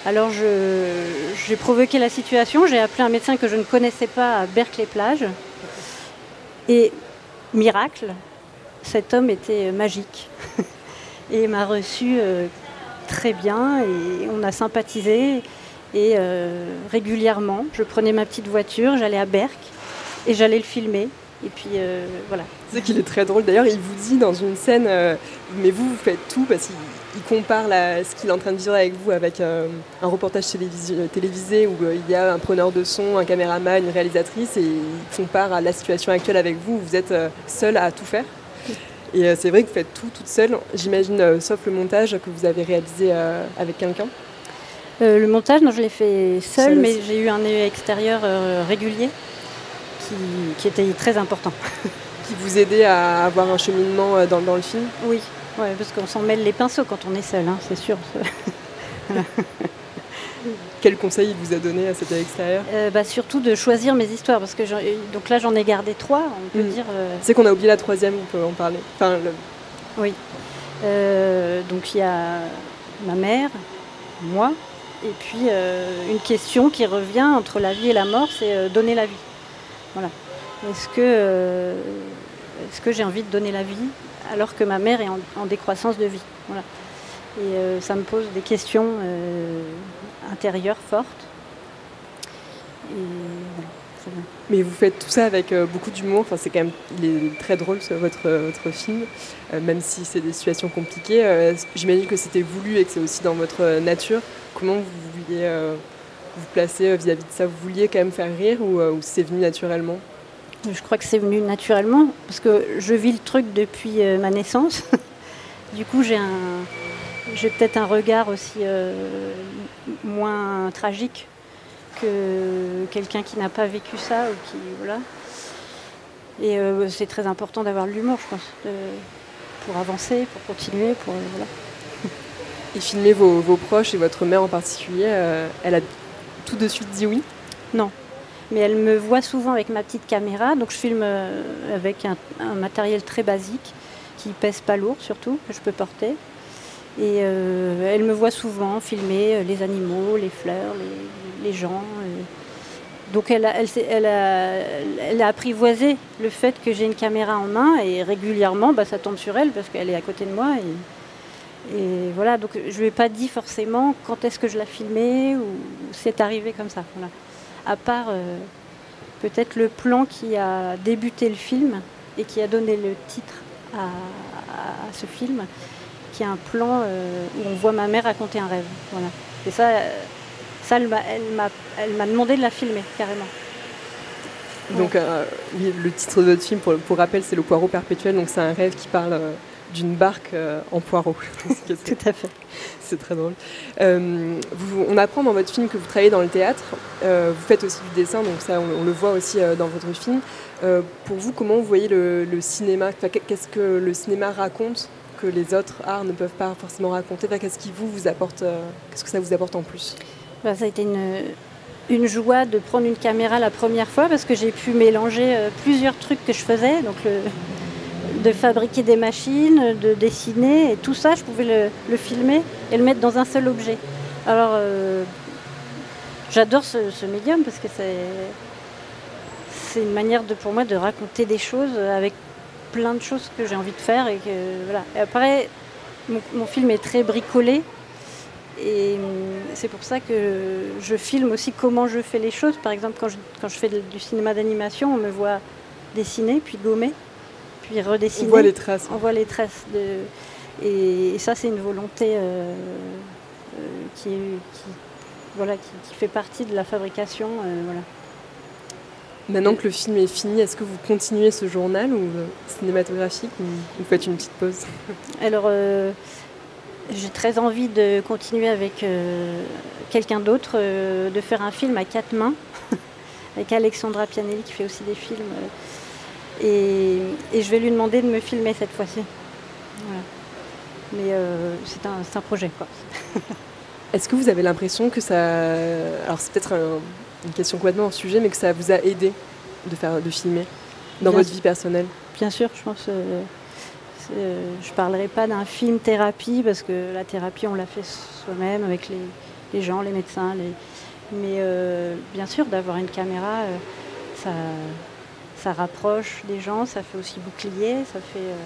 Alors j'ai provoqué la situation, j'ai appelé un médecin que je ne connaissais pas à Berkeley-Plage. Et miracle, cet homme était magique. et m'a reçu euh, très bien et on a sympathisé. Et euh, régulièrement, je prenais ma petite voiture, j'allais à Berck et j'allais le filmer. Et puis voilà. C'est qu'il est très drôle. D'ailleurs, il vous dit dans une scène, mais vous, vous faites tout parce qu'il il compare la- ce qu'il est en train de vivre avec vous avec euh, un reportage télévisé, télévisé où euh, il y a un preneur de son, un caméraman, une réalisatrice et il compare à la situation actuelle avec vous. où Vous êtes euh, seul à tout faire. Et c'est vrai que vous faites tout toute seule, j'imagine, sauf le montage que vous avez réalisé avec quelqu'un. Le montage, non, je l'ai fait seul, Seul mais j'ai eu un extérieur régulier qui, qui était très important. Qui vous aidait à avoir un cheminement dans, dans le film Oui, ouais, parce qu'on s'en mêle les pinceaux quand on est seul, hein, c'est sûr. Voilà. Quel conseil il vous a donné à cet extérieur Euh, bah, surtout de choisir mes histoires, parce que donc là j'en ai gardé trois, on peut Mm. dire. euh, C'est qu'on a oublié la troisième, on peut en parler. Enfin, le- Oui. Euh, donc il y a ma mère, moi, et puis une question qui revient entre la vie et la mort, c'est donner la vie. Voilà. Est-ce que, est-ce que j'ai envie de donner la vie alors que ma mère est en, décroissance de vie Voilà. Et euh, ça me pose des questions euh, intérieures fortes. Mais vous faites tout ça avec euh, beaucoup d'humour. Enfin, c'est quand même, il est très drôle ce- votre votre film, même si c'est des situations compliquées. J'imagine que c'était voulu et que c'est aussi dans votre nature. Comment vous vouliez vous placer vis-à-vis de ça? Vous vouliez quand même faire rire ou c'est venu naturellement? Je crois que c'est venu naturellement, parce que je vis le truc depuis euh, ma naissance. du coup, j'ai un, j'ai peut-être un regard aussi euh, moins tragique que quelqu'un qui n'a pas vécu ça ou qui voilà. Et euh, c'est très important d'avoir de l'humour, je pense, de- pour avancer, pour continuer, pour euh, voilà. Et filmer vos, vos proches et votre mère en particulier, elle a tout de suite dit oui? Non. Mais elle me voit souvent avec ma petite caméra, donc je filme euh, avec un, matériel très basique, qui pèse pas lourd surtout, que je peux porter. Et euh, elle me voit souvent filmer euh, les animaux, les fleurs, les, gens. Donc elle a, apprivoisé le fait que j'ai une caméra en main et régulièrement bah, ça tombe sur elle parce qu'elle est à côté de moi. Et, et voilà, donc je lui ai pas dit forcément quand est-ce que je la filmais ou c'est arrivé comme ça. Voilà à part euh, peut-être le plan qui a débuté le film et qui a donné le titre à, ce film, qui est un plan euh, où on voit ma mère raconter un rêve. Et ça, euh, ça elle m'a- demandé de la filmer carrément. Donc, oui, le titre de votre film, pour, rappel, c'est Le poireau perpétuel. Donc, c'est un rêve qui parle d'une barque euh, en poireau. Tout à fait. C'est très drôle. Euh, vous- on apprend dans votre film que vous travaillez dans le théâtre. Euh, vous faites aussi du dessin, donc ça, on, on le voit aussi euh, dans votre film. Pour vous, comment vous voyez le, le cinéma? Enfin, Qu'est-ce que le cinéma raconte que les autres arts ne peuvent pas forcément raconter? Enfin, Qu'est-ce qui vous, vous apporte Qu'est-ce que ça vous apporte en plus? Bah, ça a été une, une joie de prendre une caméra la première fois parce que j'ai pu mélanger plusieurs trucs que je faisais. Donc le- de fabriquer des machines, de dessiner, et tout ça, je pouvais le, filmer et le mettre dans un seul objet. Alors, euh, j'adore ce, médium parce que c'est une manière pour moi de raconter des choses avec plein de choses que j'ai envie de faire. Et, voilà. après, mon, film est très bricolé. Et hum, c'est pour ça que je filme aussi comment je fais les choses. Par exemple, quand je, fais du cinéma d'animation, on me voit dessiner, puis gommer, puis redessiner. On voit les traces. On voit les traces. De... Et, et ça, c'est une volonté euh, euh, qui, voilà, qui, qui fait partie de la fabrication. euh, voilà. Maintenant que le film est fini, est-ce que vous continuez ce journal ou cinématographique ou vous faites une petite pause? Alors, euh, j'ai très envie de continuer avec euh, quelqu'un d'autre, euh, de faire un film à quatre mains, avec Alexandra Pianelli qui fait aussi des films. Euh, et, et je vais lui demander de me filmer cette fois-ci. Voilà. Mais euh, c'est un, projet, quoi. Est-ce que vous avez l'impression que ça. Alors, c'est peut-être un- une question complètement hors sujet, mais que ça vous a aidé de, faire, de filmer dans Bien votre sûr. vie personnelle? Bien sûr, je pense. euh, euh, je ne parlerai pas d'un film thérapie parce que la thérapie, on l'a fait soi-même avec les, les gens, les médecins. les- Mais euh, bien sûr, d'avoir une caméra, euh, ça, ça rapproche des gens, ça fait aussi bouclier, ça fait. euh,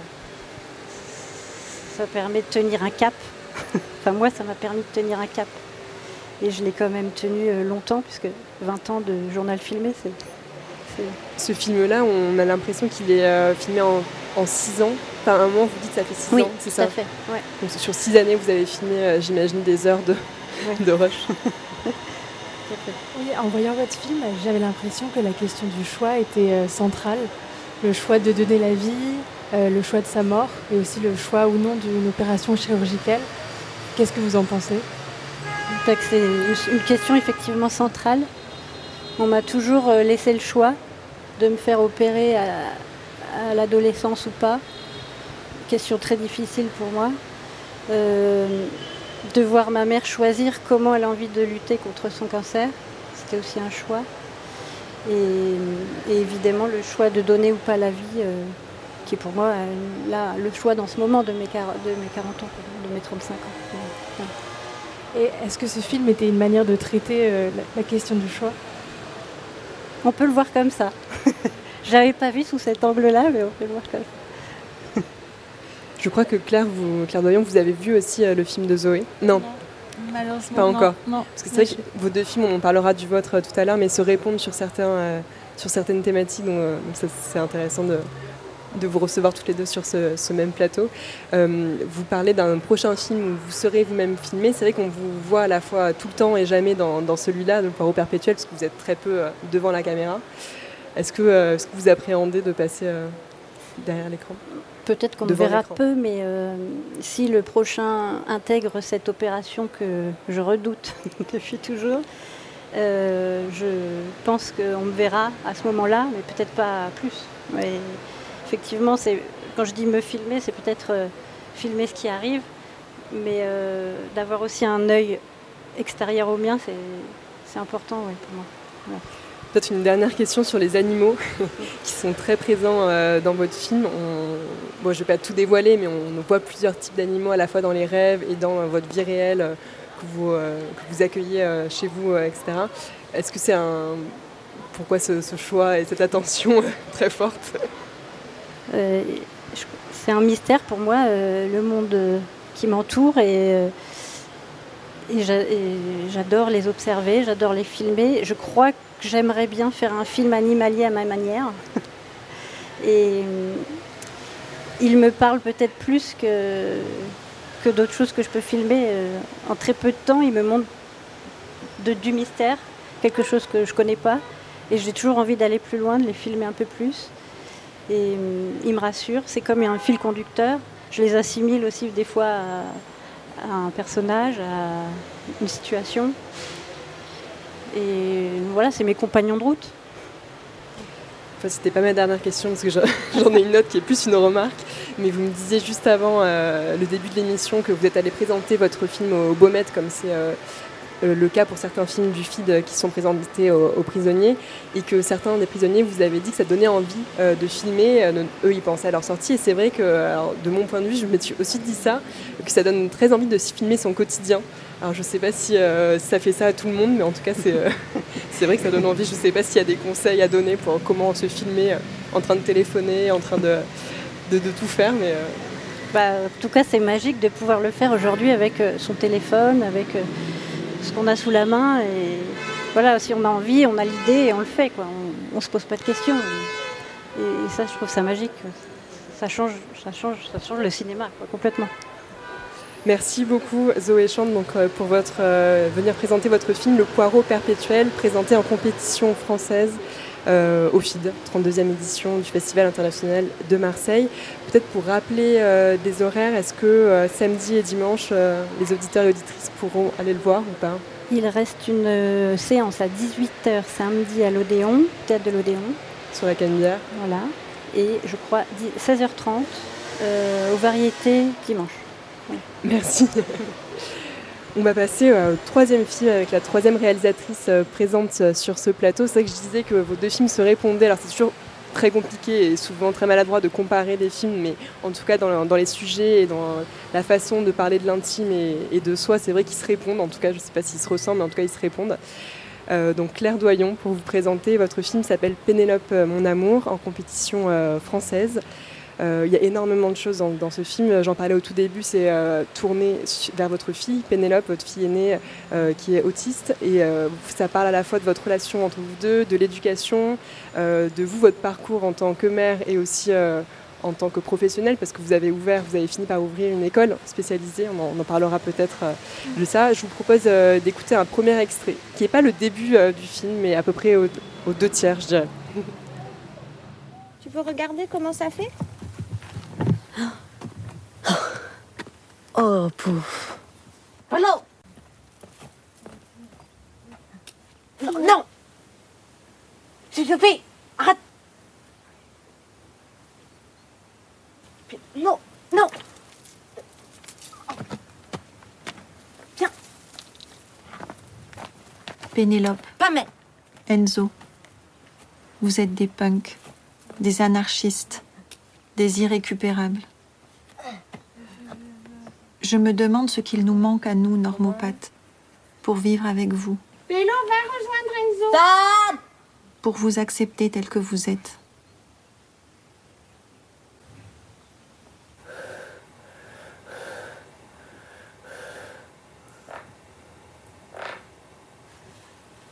ça permet de tenir un cap. enfin, moi, ça m'a permis de tenir un cap. Et je l'ai quand même tenu euh, longtemps, puisque 20 ans de journal filmé, c'est. Ce film-là, on a l'impression qu'il est euh, filmé en 6 ans. Enfin, à un moment, vous dites que ça fait 6 Oui, ans, c'est tout ça à fait, ouais. Donc, sur 6 années, vous avez filmé, euh, j'imagine, des heures de, Ouais. de rush. Oui, en voyant votre film, j'avais l'impression que la question du choix était euh, centrale. Le choix de donner la vie, euh, le choix de sa mort et aussi le choix ou non d'une opération chirurgicale. Qu'est-ce que vous en pensez? C'est une, question effectivement centrale. On m'a toujours euh, laissé le choix de me faire opérer à, l'adolescence ou pas. Question très difficile pour moi. De voir ma mère choisir comment elle a envie de lutter contre son cancer, c'était aussi un choix. Et, et évidemment le choix de donner ou pas la vie, euh, qui est pour moi euh, là, le choix dans ce moment de mes, quar- de mes 40 ans, de mes 35 ans. Ouais. Et est-ce que ce film était une manière de traiter euh, la, la question du choix? On peut le voir comme ça. J'avais pas vu sous cet angle-là, mais on peut le voir comme ça. Je crois que Claire, vous, Claire Doyon, vous avez vu aussi euh, le film de Zoé? Non, Malheureusement, pas encore. non. Parce que c'est vrai que vos deux films, on en parlera du vôtre euh, tout à l'heure, mais se répondent sur, certains, euh, sur certaines thématiques. Donc, c'est intéressant de, de vous recevoir toutes les deux sur ce, ce même plateau. Euh, vous parlez d'un prochain film où vous serez vous-même filmé. C'est vrai qu'on vous voit à la fois tout le temps et jamais dans, dans celui-là, le poireau perpétuel, parce que vous êtes très peu euh, devant la caméra. Est-ce que, euh, est-ce que vous appréhendez de passer derrière l'écran? Peut-être qu'on me verra peu, mais euh, si le prochain intègre cette opération que je redoute depuis toujours, euh, je pense qu'on me verra à ce moment-là, mais peut-être pas plus. Mais effectivement, c'est, quand je dis me filmer, c'est peut-être euh, filmer ce qui arrive, mais d'avoir aussi un œil extérieur au mien, c'est, c'est important oui, pour moi. Voilà. Peut-être une dernière question sur les animaux qui sont très présents euh, dans votre film. On- bon, je ne vais pas tout dévoiler, mais on voit plusieurs types d'animaux à la fois dans les rêves et dans euh, votre vie réelle euh, que, vous, que vous accueillez chez vous, etc. Est-ce que c'est un... Pourquoi ce, ce choix et cette attention très forte? C'est un mystère pour moi, le monde qui m'entoure et, et j'a- et j'adore les observer, j'adore les filmer. Je crois que j'aimerais bien faire un film animalier à ma manière. et euh, il me parle peut-être plus que, que d'autres choses que je peux filmer. Euh, en très peu de temps, il me montre du mystère, quelque chose que je connais pas. Et j'ai toujours envie d'aller plus loin, de les filmer un peu plus. Et hum, il me rassure, c'est comme un fil conducteur. Je les assimile aussi des fois à, à un personnage, à une situation. Et voilà, c'est mes compagnons de route. Enfin, c'était pas ma dernière question parce que je- j'en ai une autre qui est plus une remarque. Mais vous me disiez juste avant euh, le début de l'émission que vous êtes allé présenter votre film au Beaumet, comme c'est euh, le cas pour certains films du FID euh, qui sont présentés aux, prisonniers, et que certains des prisonniers vous avez dit que ça donnait envie euh, de filmer. euh, eux, ils pensaient à leur sortie, et c'est vrai que, de mon point de vue, je me suis aussi dit ça, que ça donne très envie de filmer son quotidien. Alors je sais pas si euh, ça fait ça à tout le monde, mais en tout cas c'est euh, vrai que ça donne envie. Je sais pas s'il y a des conseils à donner pour comment se filmer euh, en train de téléphoner, en train de, tout faire, mais euh, Bah, en tout cas, c'est magique de pouvoir le faire aujourd'hui avec euh, son téléphone, avec euh, ce qu'on a sous la main. Et voilà, si on a envie, on a l'idée et on le fait. Quoi. On ne se pose pas de questions. Et, ça, je trouve ça magique. Ça change, ça change, ça change le cinéma quoi, complètement. Merci beaucoup Zoé Chande donc, euh, pour votre, euh, venir présenter votre film Le Poireau Perpétuel, présenté en compétition française euh, au FID, 32e édition du Festival international de Marseille. Peut-être pour rappeler euh, des horaires, est-ce que euh, samedi et dimanche, les auditeurs et auditrices pourront aller le voir ou pas? Il reste une séance à 18h samedi à l'Odéon, théâtre de l'Odéon. Sur la Canebière. Voilà. Et je crois dix- 16h30 euh, aux variétés dimanche. Merci. On va passer euh, au troisième film avec la troisième réalisatrice euh, présente euh, sur ce plateau. C'est vrai que je disais que vos deux films se répondaient. Alors c'est toujours très compliqué et souvent très maladroit de comparer des films, mais en tout cas dans, les sujets et dans la façon de parler de l'intime et, de soi, c'est vrai qu'ils se répondent. En tout cas, je ne sais pas s'ils se ressemblent, mais en tout cas ils se répondent. Donc Claire Doyon, pour vous présenter, votre film s'appelle Pénélope, mon amour, en compétition française. Euh, Il y a énormément de choses dans, ce film. J'en parlais au tout début, c'est euh, tourné vers votre fille, Pénélope, votre fille aînée euh, qui est autiste. Et ça parle à la fois de votre relation entre vous deux, de l'éducation, de vous, votre parcours en tant que mère et aussi en tant que professionnelle, parce que vous avez ouvert, vous avez fini par ouvrir une école spécialisée. On en, parlera peut-être de ça. Je vous propose d'écouter un premier extrait, qui n'est pas le début du film, mais à peu près aux, aux deux tiers, je dirais. Tu peux regarder comment ça fait? Oh, pouf. Polo Non, non. S'il te plaît, arrête. Non, non. Pénélope, Pas mais. Enzo, vous êtes des punks, des anarchistes, des irrécupérables. Je me demande ce qu'il nous manque à nous, normopathes, pour vivre avec vous, Pélo, va rejoindre Enzo pour vous accepter tel que vous êtes.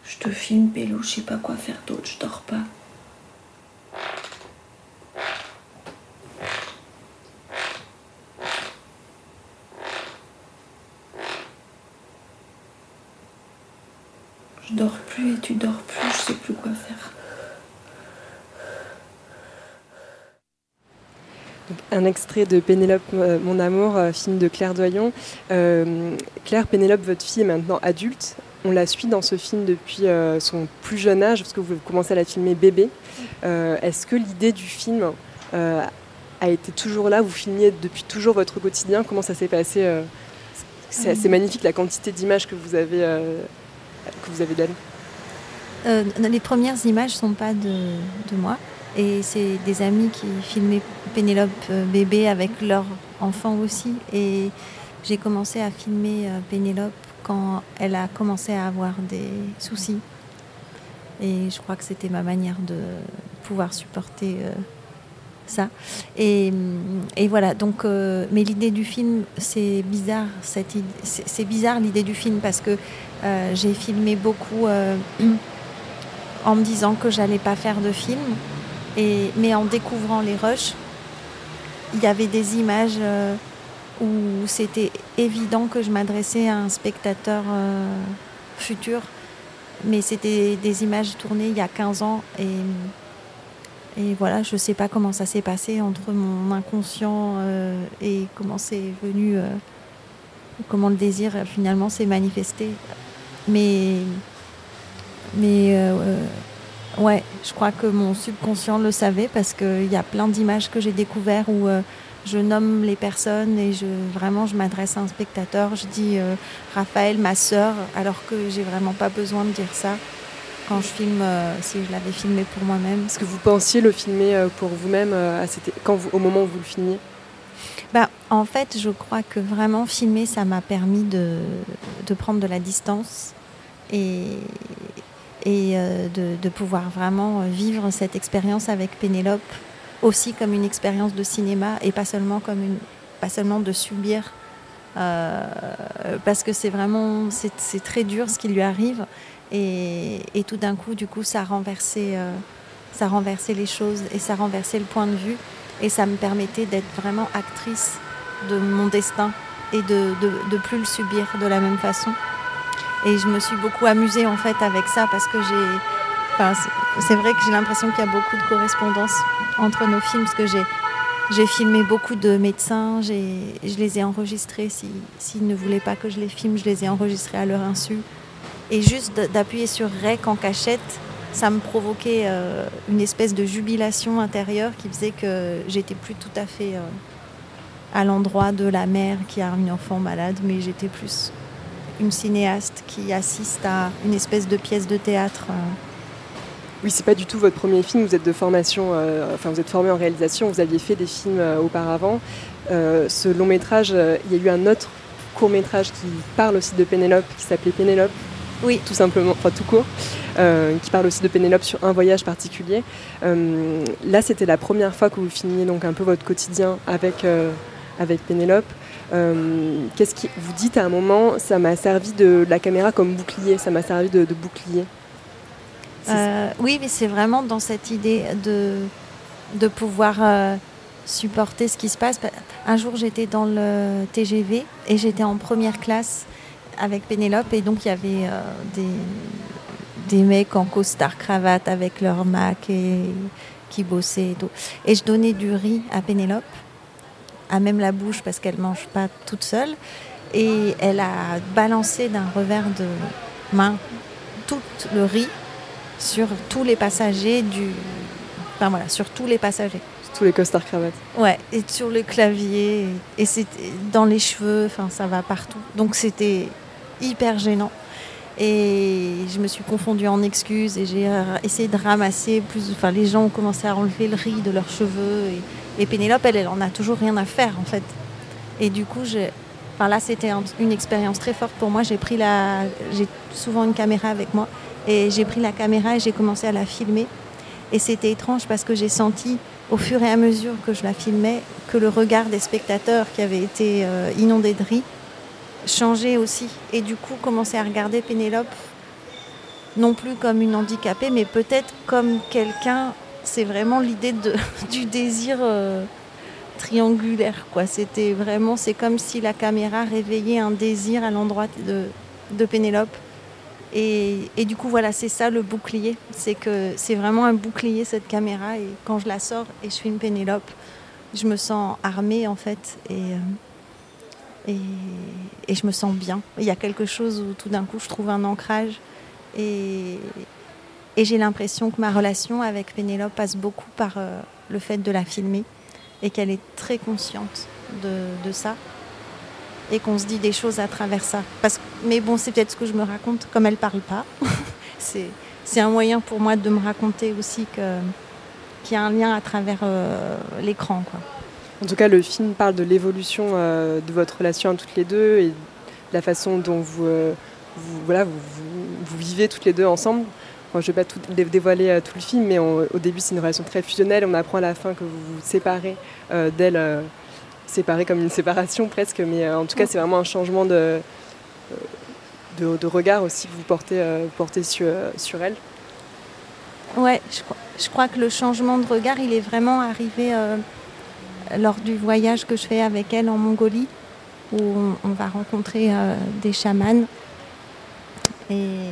Je te filme, Pélo, je sais pas quoi faire d'autre, je dors pas. Je dors plus et tu dors plus, je sais plus quoi faire. Un extrait de Pénélope, euh, mon amour, euh, film de Claire Doyon. Euh, Claire, Pénélope, votre fille est maintenant adulte. On la suit dans ce film depuis euh, son plus jeune âge, parce que vous commencez à la filmer bébé. Euh, Est-ce que l'idée du film a été toujours là? Vous filmiez depuis toujours votre quotidien? Comment ça s'est passé C'est assez magnifique la quantité d'images que vous avez, que vous avez d'elle. Les premières images sont pas de, de moi. Et c'est des amis qui filmaient Pénélope euh, bébé avec leur enfant aussi. Et j'ai commencé à filmer euh, Pénélope quand elle a commencé à avoir des soucis. Et je crois que c'était ma manière de pouvoir supporter euh, ça. Et, hum, et voilà, donc, mais l'idée du film, c'est bizarre, cette c'est bizarre l'idée du film parce que j'ai filmé beaucoup en me disant que j'allais pas faire de film, et, mais en découvrant les rushs, il y avait des images euh, où c'était évident que je m'adressais à un spectateur euh, futur, mais c'était des images tournées il y a 15 ans et et voilà, je ne sais pas comment ça s'est passé entre mon inconscient euh, et comment c'est venu, comment le désir finalement s'est manifesté. Mais, mais ouais, je crois que mon subconscient le savait parce qu'il y a plein d'images que j'ai découvertes où euh, je nomme les personnes et je, vraiment je m'adresse à un spectateur. Je dis euh, Raphaël, ma sœur, alors que j'ai vraiment pas besoin de dire ça quand je filme, euh, si je l'avais filmé pour moi-même. Est-ce que vous pensiez le filmer pour vous-même quand vous- au moment où vous le filmiez? Bah, en fait, je crois que vraiment filmer, ça m'a permis de, de prendre de la distance et, et euh, de, pouvoir vraiment euh, vivre cette expérience avec Pénélope aussi comme une expérience de cinéma et pas seulement comme pas seulement de subir. euh, parce que c'est vraiment c'est très dur ce qui lui arrive et, et tout d'un coup du coup ça a renversé ça a renversé les choses et ça a renversé le point de vue et ça me permettait d'être vraiment actrice de mon destin et de, de, de plus le subir de la même façon. Et je me suis beaucoup amusée en fait avec ça parce que j'ai. Enfin, c'est- vrai que j'ai l'impression qu'il y a beaucoup de correspondance entre nos films parce que j'ai. J'ai filmé beaucoup de médecins, je les ai enregistrés. Si- S'ils ne voulaient pas que je les filme, je les ai enregistrés à leur insu. Et juste d'appuyer sur REC en cachette, ça me provoquait euh, une espèce de jubilation intérieure qui faisait que j'étais plus tout à fait euh, à l'endroit de la mère qui a une enfant malade, mais j'étais plus une cinéaste qui assiste à une espèce de pièce de théâtre. euh. Oui, c'est pas du tout votre premier film. Vous êtes de formation, euh, enfin vous êtes formé en réalisation. Vous aviez fait des films euh, auparavant. Euh, ce long métrage, il y a eu un autre court métrage qui parle aussi de Pénélope, qui s'appelait Pénélope. Oui. Tout simplement, enfin tout court, qui parle aussi de Pénélope sur un voyage particulier. Là, c'était la première fois que vous filmiez donc un peu votre quotidien avec avec Pénélope. Euh, Qu'est-ce qui vous dites à un moment Ça m'a servi de la caméra comme bouclier. Ça m'a servi de, bouclier. Euh, oui, mais c'est vraiment dans cette idée de, de pouvoir euh, supporter ce qui se passe. Un jour, j'étais dans le TGV et j'étais en première classe avec Pénélope et donc il y avait des, des mecs en costard cravate avec leur Mac et qui bossaient et tout. Et je donnais du riz à Pénélope, à même la bouche parce qu'elle mange pas toute seule. Et elle a balancé d'un revers de main tout le riz sur tous les passagers du. Enfin voilà, sur tous les passagers. Tous les costards cravates. Ouais, et sur le clavier, et, c'était dans les cheveux, enfin ça va partout. Donc c'était hyper gênant. Et je me suis confondue en excuses et j'ai euh, essayé de ramasser plus. Enfin, les gens ont commencé à enlever le riz de leurs cheveux. Et, et Pénélope, elle, elle en a toujours rien à faire en fait. Et du coup. Enfin là, c'était un- une expérience très forte pour moi. J'ai pris la. J'ai souvent une caméra avec moi. Et j'ai pris la caméra et j'ai commencé à la filmer. Et c'était étrange parce que j'ai senti, au fur et à mesure que je la filmais, que le regard des spectateurs qui avaient été euh, inondés de riz changeait aussi. Et du coup, commençait à regarder Pénélope, non plus comme une handicapée, mais peut-être comme quelqu'un. C'est vraiment l'idée du désir euh, triangulaire. C'était vraiment, c'est comme si la caméra réveillait un désir à l'endroit de, Pénélope. Et, du coup, voilà, c'est ça le bouclier. C'est que c'est vraiment un bouclier cette caméra. Et quand je la sors et je filme Pénélope, je me sens armée en fait et, et, et, je me sens bien. Il y a quelque chose où tout d'un coup je trouve un ancrage et, et j'ai l'impression que ma relation avec Pénélope passe beaucoup par le fait de la filmer et qu'elle est très consciente de, ça et qu'on se dit des choses à travers ça. Mais bon, c'est peut-être ce que je me raconte, comme elle parle pas. c'est, un moyen pour moi de me raconter aussi qu'il y a un lien à travers euh, l'écran. En tout cas, le film parle de l'évolution euh, de votre relation à toutes les deux et de la façon dont vous, euh, vivez toutes les deux ensemble. Je ne vais pas tout dévoiler euh, tout le film, mais on, au début, c'est une relation très fusionnelle. On apprend à la fin que vous vous séparez euh, d'elle séparé comme une séparation presque, mais euh, en tout cas c'est vraiment un changement de, de, de, regard aussi que vous portez, euh, portez sur, sur elle. Ouais, je, je, crois que le changement de regard, il est vraiment arrivé euh, lors du voyage que je fais avec elle en Mongolie, où on, on va rencontrer euh, des chamans. Et,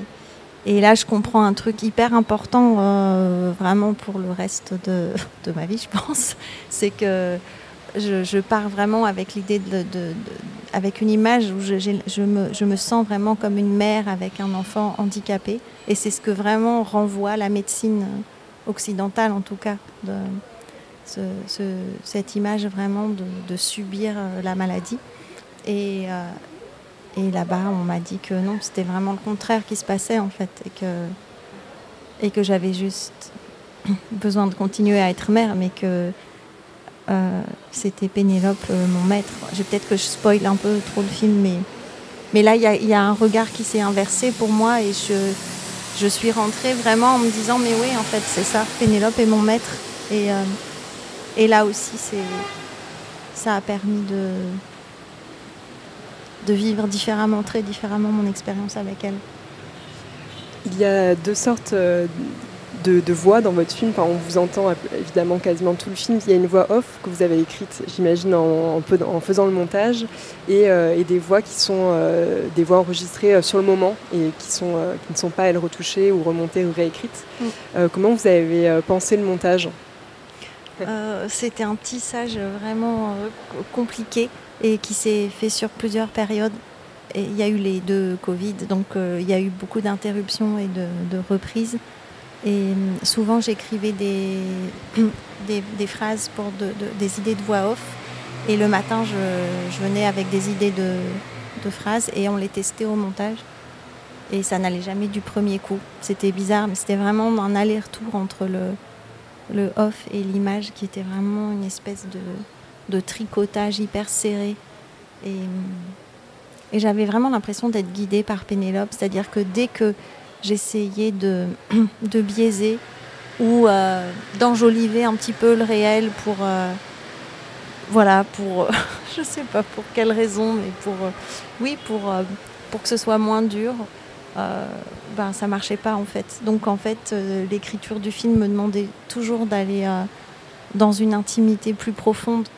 et, là, je comprends un truc hyper important, euh, vraiment pour le reste de, de ma vie, je pense. C'est que je, je, pars vraiment avec l'idée de, de, de, avec une image où je, je, me, je me sens vraiment comme une mère avec un enfant handicapé. Et c'est ce que vraiment renvoie la médecine occidentale, en tout cas, de ce, ce, cette image vraiment de, subir la maladie. Et, euh, et là-bas, on m'a dit que non, c'était vraiment le contraire qui se passait en fait, et que, et que j'avais juste besoin de continuer à être mère, mais que euh, c'était Pénélope, euh, mon maître. Peut-être que je spoil un peu trop le film, mais, mais là, il y, y, a un regard qui s'est inversé pour moi et je, je suis rentrée vraiment en me disant, mais oui, en fait, c'est ça, Pénélope est mon maître. Et, euh, et là aussi, ça a permis de, de vivre différemment, très différemment mon expérience avec elle. Il y a deux sortes de, de, voix dans votre film. Enfin, on vous entend évidemment quasiment tout le film. Il y a une voix off que vous avez écrite, j'imagine, en, en, en, faisant le montage, et, euh, et, des voix qui sont euh, des voix enregistrées euh, sur le moment et qui, sont, euh, qui ne sont pas, elles, retouchées ou remontées ou réécrites. Mm. comment vous avez euh, pensé le montage? C'était un tissage vraiment compliqué et qui s'est fait sur plusieurs périodes. Et il y a eu les deux Covid, donc il y a eu beaucoup d'interruptions et de, reprises. Et souvent, j'écrivais des, phrases pour de, de, des idées de voix off. Et le matin, je, venais avec des idées de, de, phrases et on les testait au montage. Et ça n'allait jamais du premier coup. C'était bizarre, mais c'était vraiment un aller-retour entre le, le off et l'image qui était vraiment une espèce de, de tricotage hyper serré. Et, et j'avais vraiment l'impression d'être guidée par Pénélope. C'est-à-dire que dès que j'essayais de, biaiser ou euh, d'enjoliver un petit peu le réel pour euh, voilà pour je sais pas pour quelle raison mais pour euh, oui pour pour que ce soit moins dur ben ça marchait pas en fait donc en fait l'écriture du film me demandait toujours d'aller dans une intimité plus profonde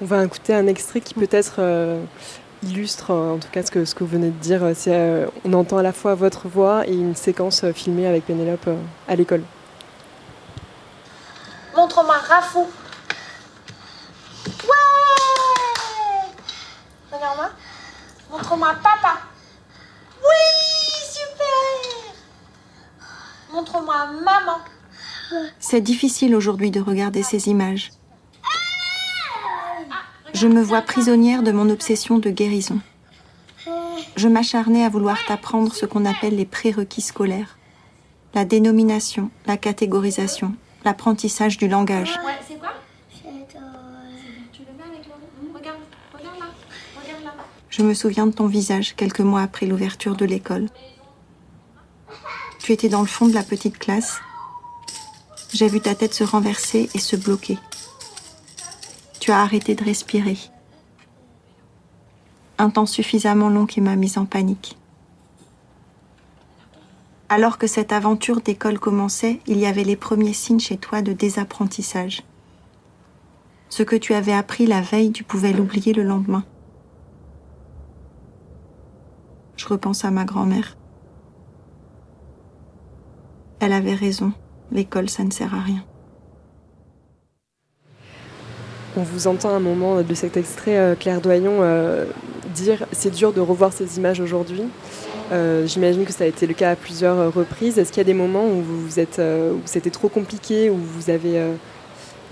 on va écouter un extrait qui peut-être illustre en tout cas ce que, ce que vous venez de dire. Euh, on entend à la fois votre voix et une séquence euh, filmée avec Pénélope euh, à l'école. Montre-moi Rafou. Ouais Regarde-moi. Montre-moi papa. Oui, super Montre-moi maman. C'est difficile aujourd'hui de regarder ces images. Je me vois prisonnière de mon obsession de guérison. Je m'acharnais à vouloir t'apprendre ce qu'on appelle les prérequis scolaires. La dénomination, la catégorisation, l'apprentissage du langage. Ouais, c'est quoi? Je me souviens de ton visage quelques mois après l'ouverture de l'école. Tu étais dans le fond de la petite classe. J'ai vu ta tête se renverser et se bloquer tu as arrêté de respirer. Un temps suffisamment long qui m'a mise en panique. Alors que cette aventure d'école commençait, il y avait les premiers signes chez toi de désapprentissage. Ce que tu avais appris la veille, tu pouvais l'oublier le lendemain. Je repense à ma grand-mère. Elle avait raison, l'école, ça ne sert à rien. On vous entend un moment de cet extrait, euh, Claire Doyon, euh, dire c'est dur de revoir ces images aujourd'hui. Euh, J'imagine que ça a été le cas à plusieurs reprises. Est-ce qu'il y a des moments où, vous êtes, où c'était trop compliqué, où vous avez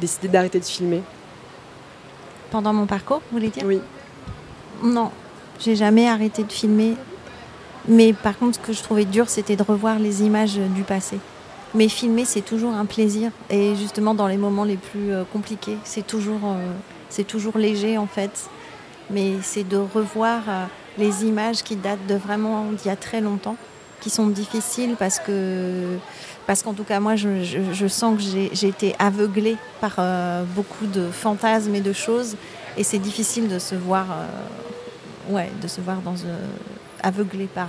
décidé d'arrêter de filmer? Pendant mon parcours, vous voulez dire? Oui. Non, j'ai jamais arrêté de filmer. Mais par contre, ce que je trouvais dur, c'était de revoir les images du passé. Mais filmer, c'est toujours un plaisir. Et justement, dans les moments les plus euh, compliqués, c'est toujours, euh, toujours léger en fait. Mais c'est de revoir euh, les images qui datent de vraiment d'il y a très longtemps, qui sont difficiles parce que, parce qu'en tout cas, moi, je, sens que j'ai été aveuglée par beaucoup de fantasmes et de choses. Et c'est difficile de se voir, ouais, de se voir dans, aveuglé par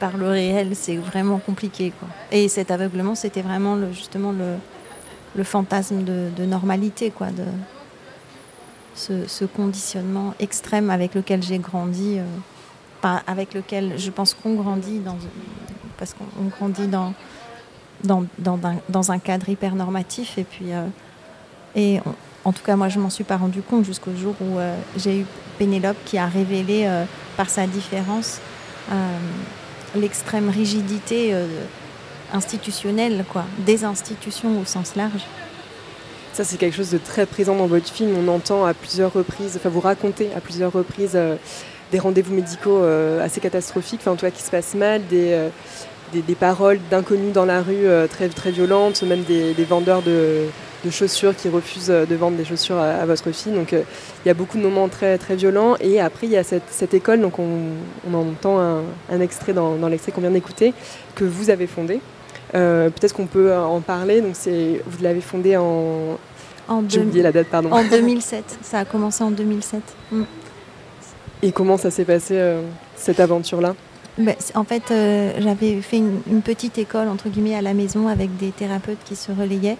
par le réel, c'est vraiment compliqué. Quoi. Et cet aveuglement, c'était vraiment le, justement le, fantasme de, normalité, quoi, de ce, conditionnement extrême avec lequel j'ai grandi, euh, avec lequel je pense qu'on grandit, dans, parce qu'on grandit dans, dans, dans, un, cadre hyper normatif. Et puis, euh, et en tout cas, moi, je m'en suis pas rendu compte jusqu'au jour où euh, j'ai eu Pénélope qui a révélé par sa différence l'extrême rigidité euh, institutionnelle, quoi, des institutions au sens large. Ça, c'est quelque chose de très présent dans votre film. On entend à plusieurs reprises, enfin, vous racontez à plusieurs reprises euh, des rendez-vous médicaux euh, assez catastrophiques, enfin, en tout cas qui se passent mal, des, paroles d'inconnus dans la rue très, très violentes, même des, vendeurs de, chaussures qui refusent de vendre des chaussures à, votre fille. Donc il y a beaucoup de moments très, très violents. Et après, il y a cette, école, donc on, entend un, extrait dans, l'extrait qu'on vient d'écouter, que vous avez fondé. Euh, peut-être qu'on peut en parler. Donc vous l'avez fondé en... en J'ai oublié la date, pardon. En 2007. Ça a commencé en 2007. Mm. Et comment ça s'est passé, euh, cette aventure-là? Ben, en fait, euh, j'avais fait une, petite école entre guillemets à la maison avec des thérapeutes qui se relayaient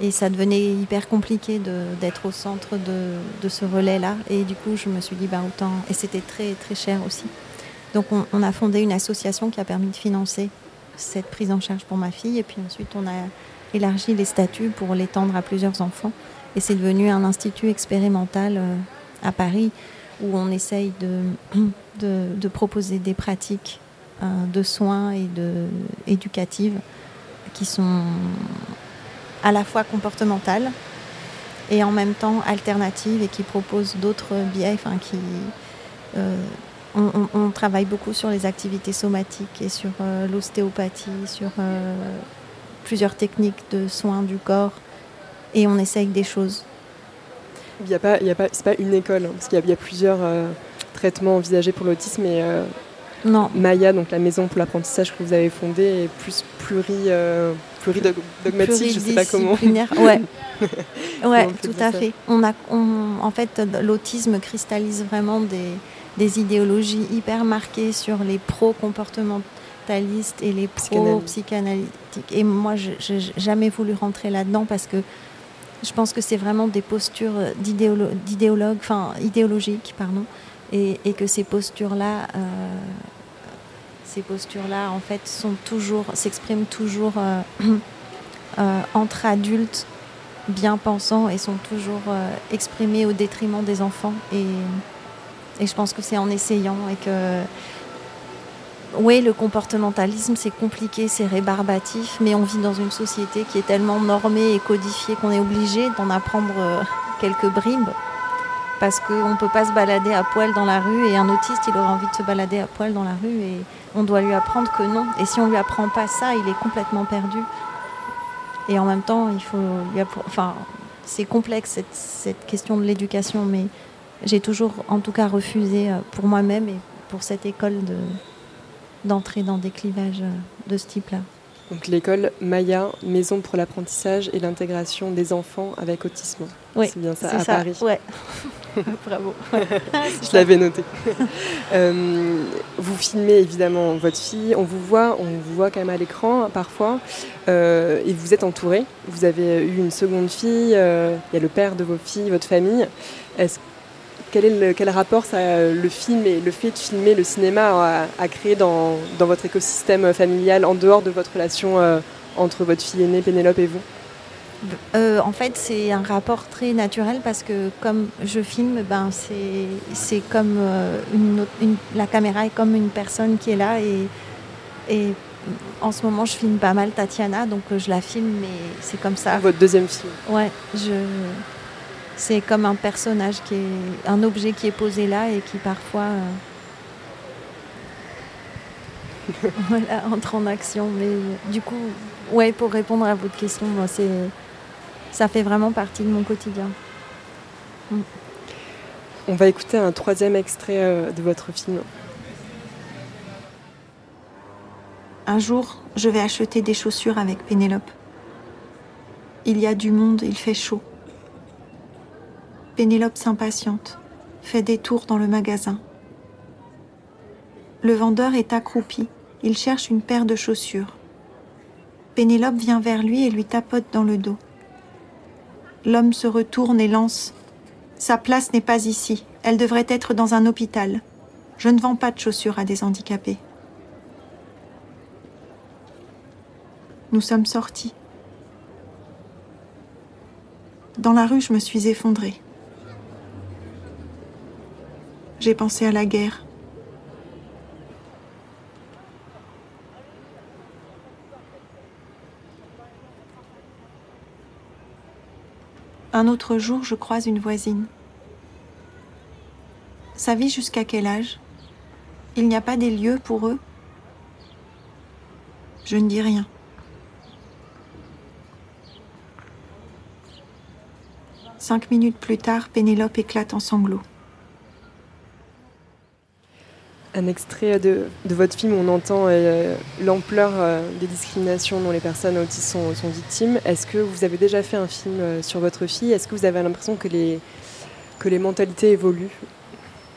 et ça devenait hyper compliqué d'être au centre de, ce relais-là. Et du coup, je me suis dit, bah, autant. Et c'était très, très cher aussi. Donc, on, a fondé une association qui a permis de financer cette prise en charge pour ma fille. Et puis ensuite, on a élargi les statuts pour l'étendre à plusieurs enfants. Et c'est devenu un institut expérimental euh, à Paris où on essaye de, de, proposer des pratiques euh, de soins et de, éducatives qui sont à la fois comportementale et en même temps alternative et qui propose d'autres biais, enfin qui euh, on, travaille beaucoup sur les activités somatiques et sur euh, l'ostéopathie, sur euh, plusieurs techniques de soins du corps et on essaye des choses. Il n'y a pas, il a pas, c'est pas une école, hein, parce qu'il y, a plusieurs traitements envisagés pour l'autisme et non. Maya, donc la maison pour l'apprentissage que vous avez fondée, est plus pluri pluridogmatique, je sais pas comment. Ouais, ouais tout à fait. On a, en fait, l'autisme cristallise vraiment des, des, idéologies hyper marquées sur les pro-comportementalistes et les pro-psychanalytiques. Et moi, je n'ai jamais voulu rentrer là-dedans parce que je pense que c'est vraiment des postures d'idéologues, enfin idéologiques, pardon, et, et que ces postures-là euh, ces postures-là, en fait, sont toujours, s'expriment toujours euh, euh, entre adultes bien pensants et sont toujours euh, exprimées au détriment des enfants. Et, je pense que c'est en essayant et que oui, le comportementalisme, c'est compliqué, c'est rébarbatif, mais on vit dans une société qui est tellement normée et codifiée qu'on est obligé d'en apprendre quelques bribes parce qu'on ne peut pas se balader à poil dans la rue et un autiste, il aura envie de se balader à poil dans la rue et on doit lui apprendre que non. Et si on ne lui apprend pas ça, il est complètement perdu. Et en même temps, il faut enfin, c'est complexe cette, question de l'éducation, mais j'ai toujours, en tout cas, refusé euh, pour moi-même et pour cette école d'entrer dans des clivages euh, de ce type-là. Donc l'école Maya, Maison pour l'apprentissage et l'intégration des enfants avec autisme. Oui, c'est bien ça, à Paris. Ouais. Bravo. Je l'avais noté. Euh, vous filmez évidemment votre fille, on vous voit, on vous voit quand même à l'écran parfois, euh, et vous êtes entouré. Vous avez eu une seconde fille, euh, il y a le père de vos filles, votre famille. Est-ce quel, est le, quel rapport ça, le film et le fait de filmer le cinéma a, créé dans, dans, votre écosystème familial en dehors de votre relation entre votre fille aînée Pénélope et vous? Euh, en fait, c'est un rapport très naturel parce que comme je filme, ben c'est comme euh, une, autre- une- la caméra est comme une personne qui est là et et en ce moment je filme pas mal Tatiana, donc euh, je la filme, mais c'est comme ça. Votre deuxième film. Ouais, je c'est comme un personnage qui est un objet qui est posé là et qui parfois euh, voilà, entre en action. Mais du coup, ouais, pour répondre à votre question, moi, c'est ça fait vraiment partie de mon quotidien. Mm. On va écouter un troisième extrait euh, de votre film. Un jour, je vais acheter des chaussures avec Pénélope. Il y a du monde, il fait chaud. Pénélope s'impatiente, fait des tours dans le magasin. Le vendeur est accroupi, il cherche une paire de chaussures. Pénélope vient vers lui et lui tapote dans le dos. L'homme se retourne et lance Sa place n'est pas ici, elle devrait être dans un hôpital. Je ne vends pas de chaussures à des handicapés. Nous sommes sortis. Dans la rue, je me suis effondrée. J'ai pensé à la guerre. Un autre jour, je croise une voisine. Ça vit jusqu'à quel âge? Il n'y a pas des lieux pour eux? Je ne dis rien. Cinq minutes plus tard, Pénélope éclate en sanglots. Un extrait de, de votre film, on entend euh, l'ampleur euh, des discriminations dont les personnes autistes sont, sont victimes. Est-ce que vous avez déjà fait un film euh, sur votre fille? Est-ce que vous avez l'impression que les, que les mentalités évoluent?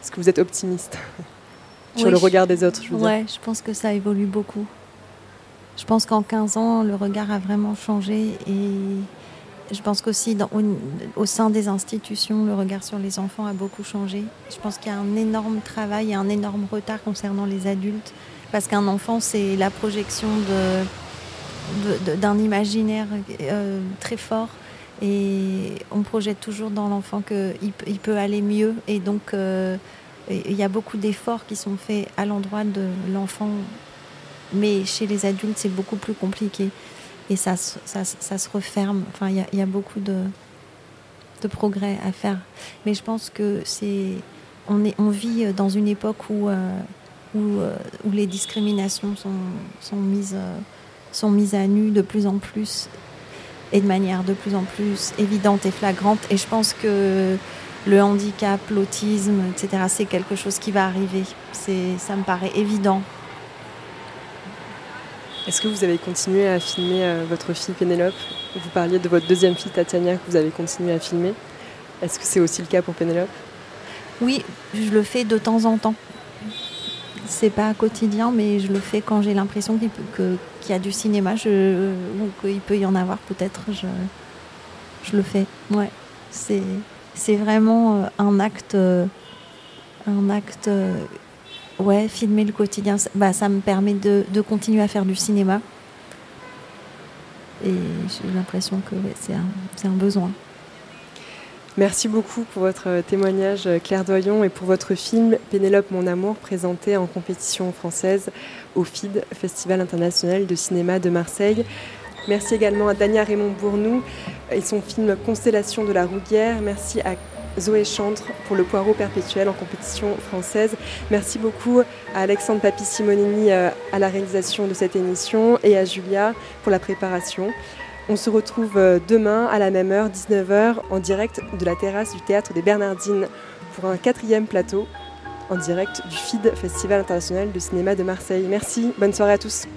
Est-ce que vous êtes optimiste? Sur Oui, le regard des autres je veux dire Ouais, je pense que ça évolue beaucoup. Je pense qu'en 15 ans, le regard a vraiment changé et je pense qu'aussi au, sein des institutions, le regard sur les enfants a beaucoup changé. Je pense qu'il y a un énorme travail et un énorme retard concernant les adultes parce qu'un enfant, c'est la projection d'un imaginaire euh, très fort et on projette toujours dans l'enfant qu'il peut, aller mieux et donc euh, il y a beaucoup d'efforts qui sont faits à l'endroit de l'enfant, mais chez les adultes, c'est beaucoup plus compliqué. Et ça, ça, ça se referme. Enfin, il y a, beaucoup de, de progrès à faire. Mais je pense que c'est. On, est, on vit dans une époque où, euh, euh, où les discriminations sont, sont, mises, euh, sont mises à nu de plus en plus et de manière de plus en plus évidente et flagrante. Et je pense que le handicap, l'autisme, etc., c'est quelque chose qui va arriver. Ça me paraît évident. Est-ce que vous avez continué à filmer euh, votre fille Pénélope? Vous parliez de votre deuxième fille Tatiana que vous avez continué à filmer. Est-ce que c'est aussi le cas pour Pénélope? Oui, je le fais de temps en temps. C'est pas quotidien, mais je le fais quand j'ai l'impression qu'il, y a du cinéma ou qu'il peut y en avoir peut-être. Je, le fais. Ouais, c'est, vraiment euh, un acte, euh, un acte. Ouais, filmer le quotidien, ça, bah, ça me permet de, de continuer à faire du cinéma. Et j'ai l'impression que c'est, un, un besoin. Merci beaucoup pour votre euh, témoignage, euh, Claire Doyon, et pour votre film Pénélope, mon amour, présenté en compétition française au FID, Festival international de cinéma de Marseille. Merci également à Dania Raymond Bournou et son film Constellation de la Rouguière. Merci à Zoé Chantre pour le poireau perpétuel en compétition française. Merci beaucoup à Alexandre Papi Simonini euh, à la réalisation de cette émission et à Julia pour la préparation. On se retrouve euh, demain à la même heure, 19h, en direct de la terrasse du théâtre des Bernardines pour un quatrième plateau en direct du FID, Festival international de cinéma de Marseille. Merci, bonne soirée à tous.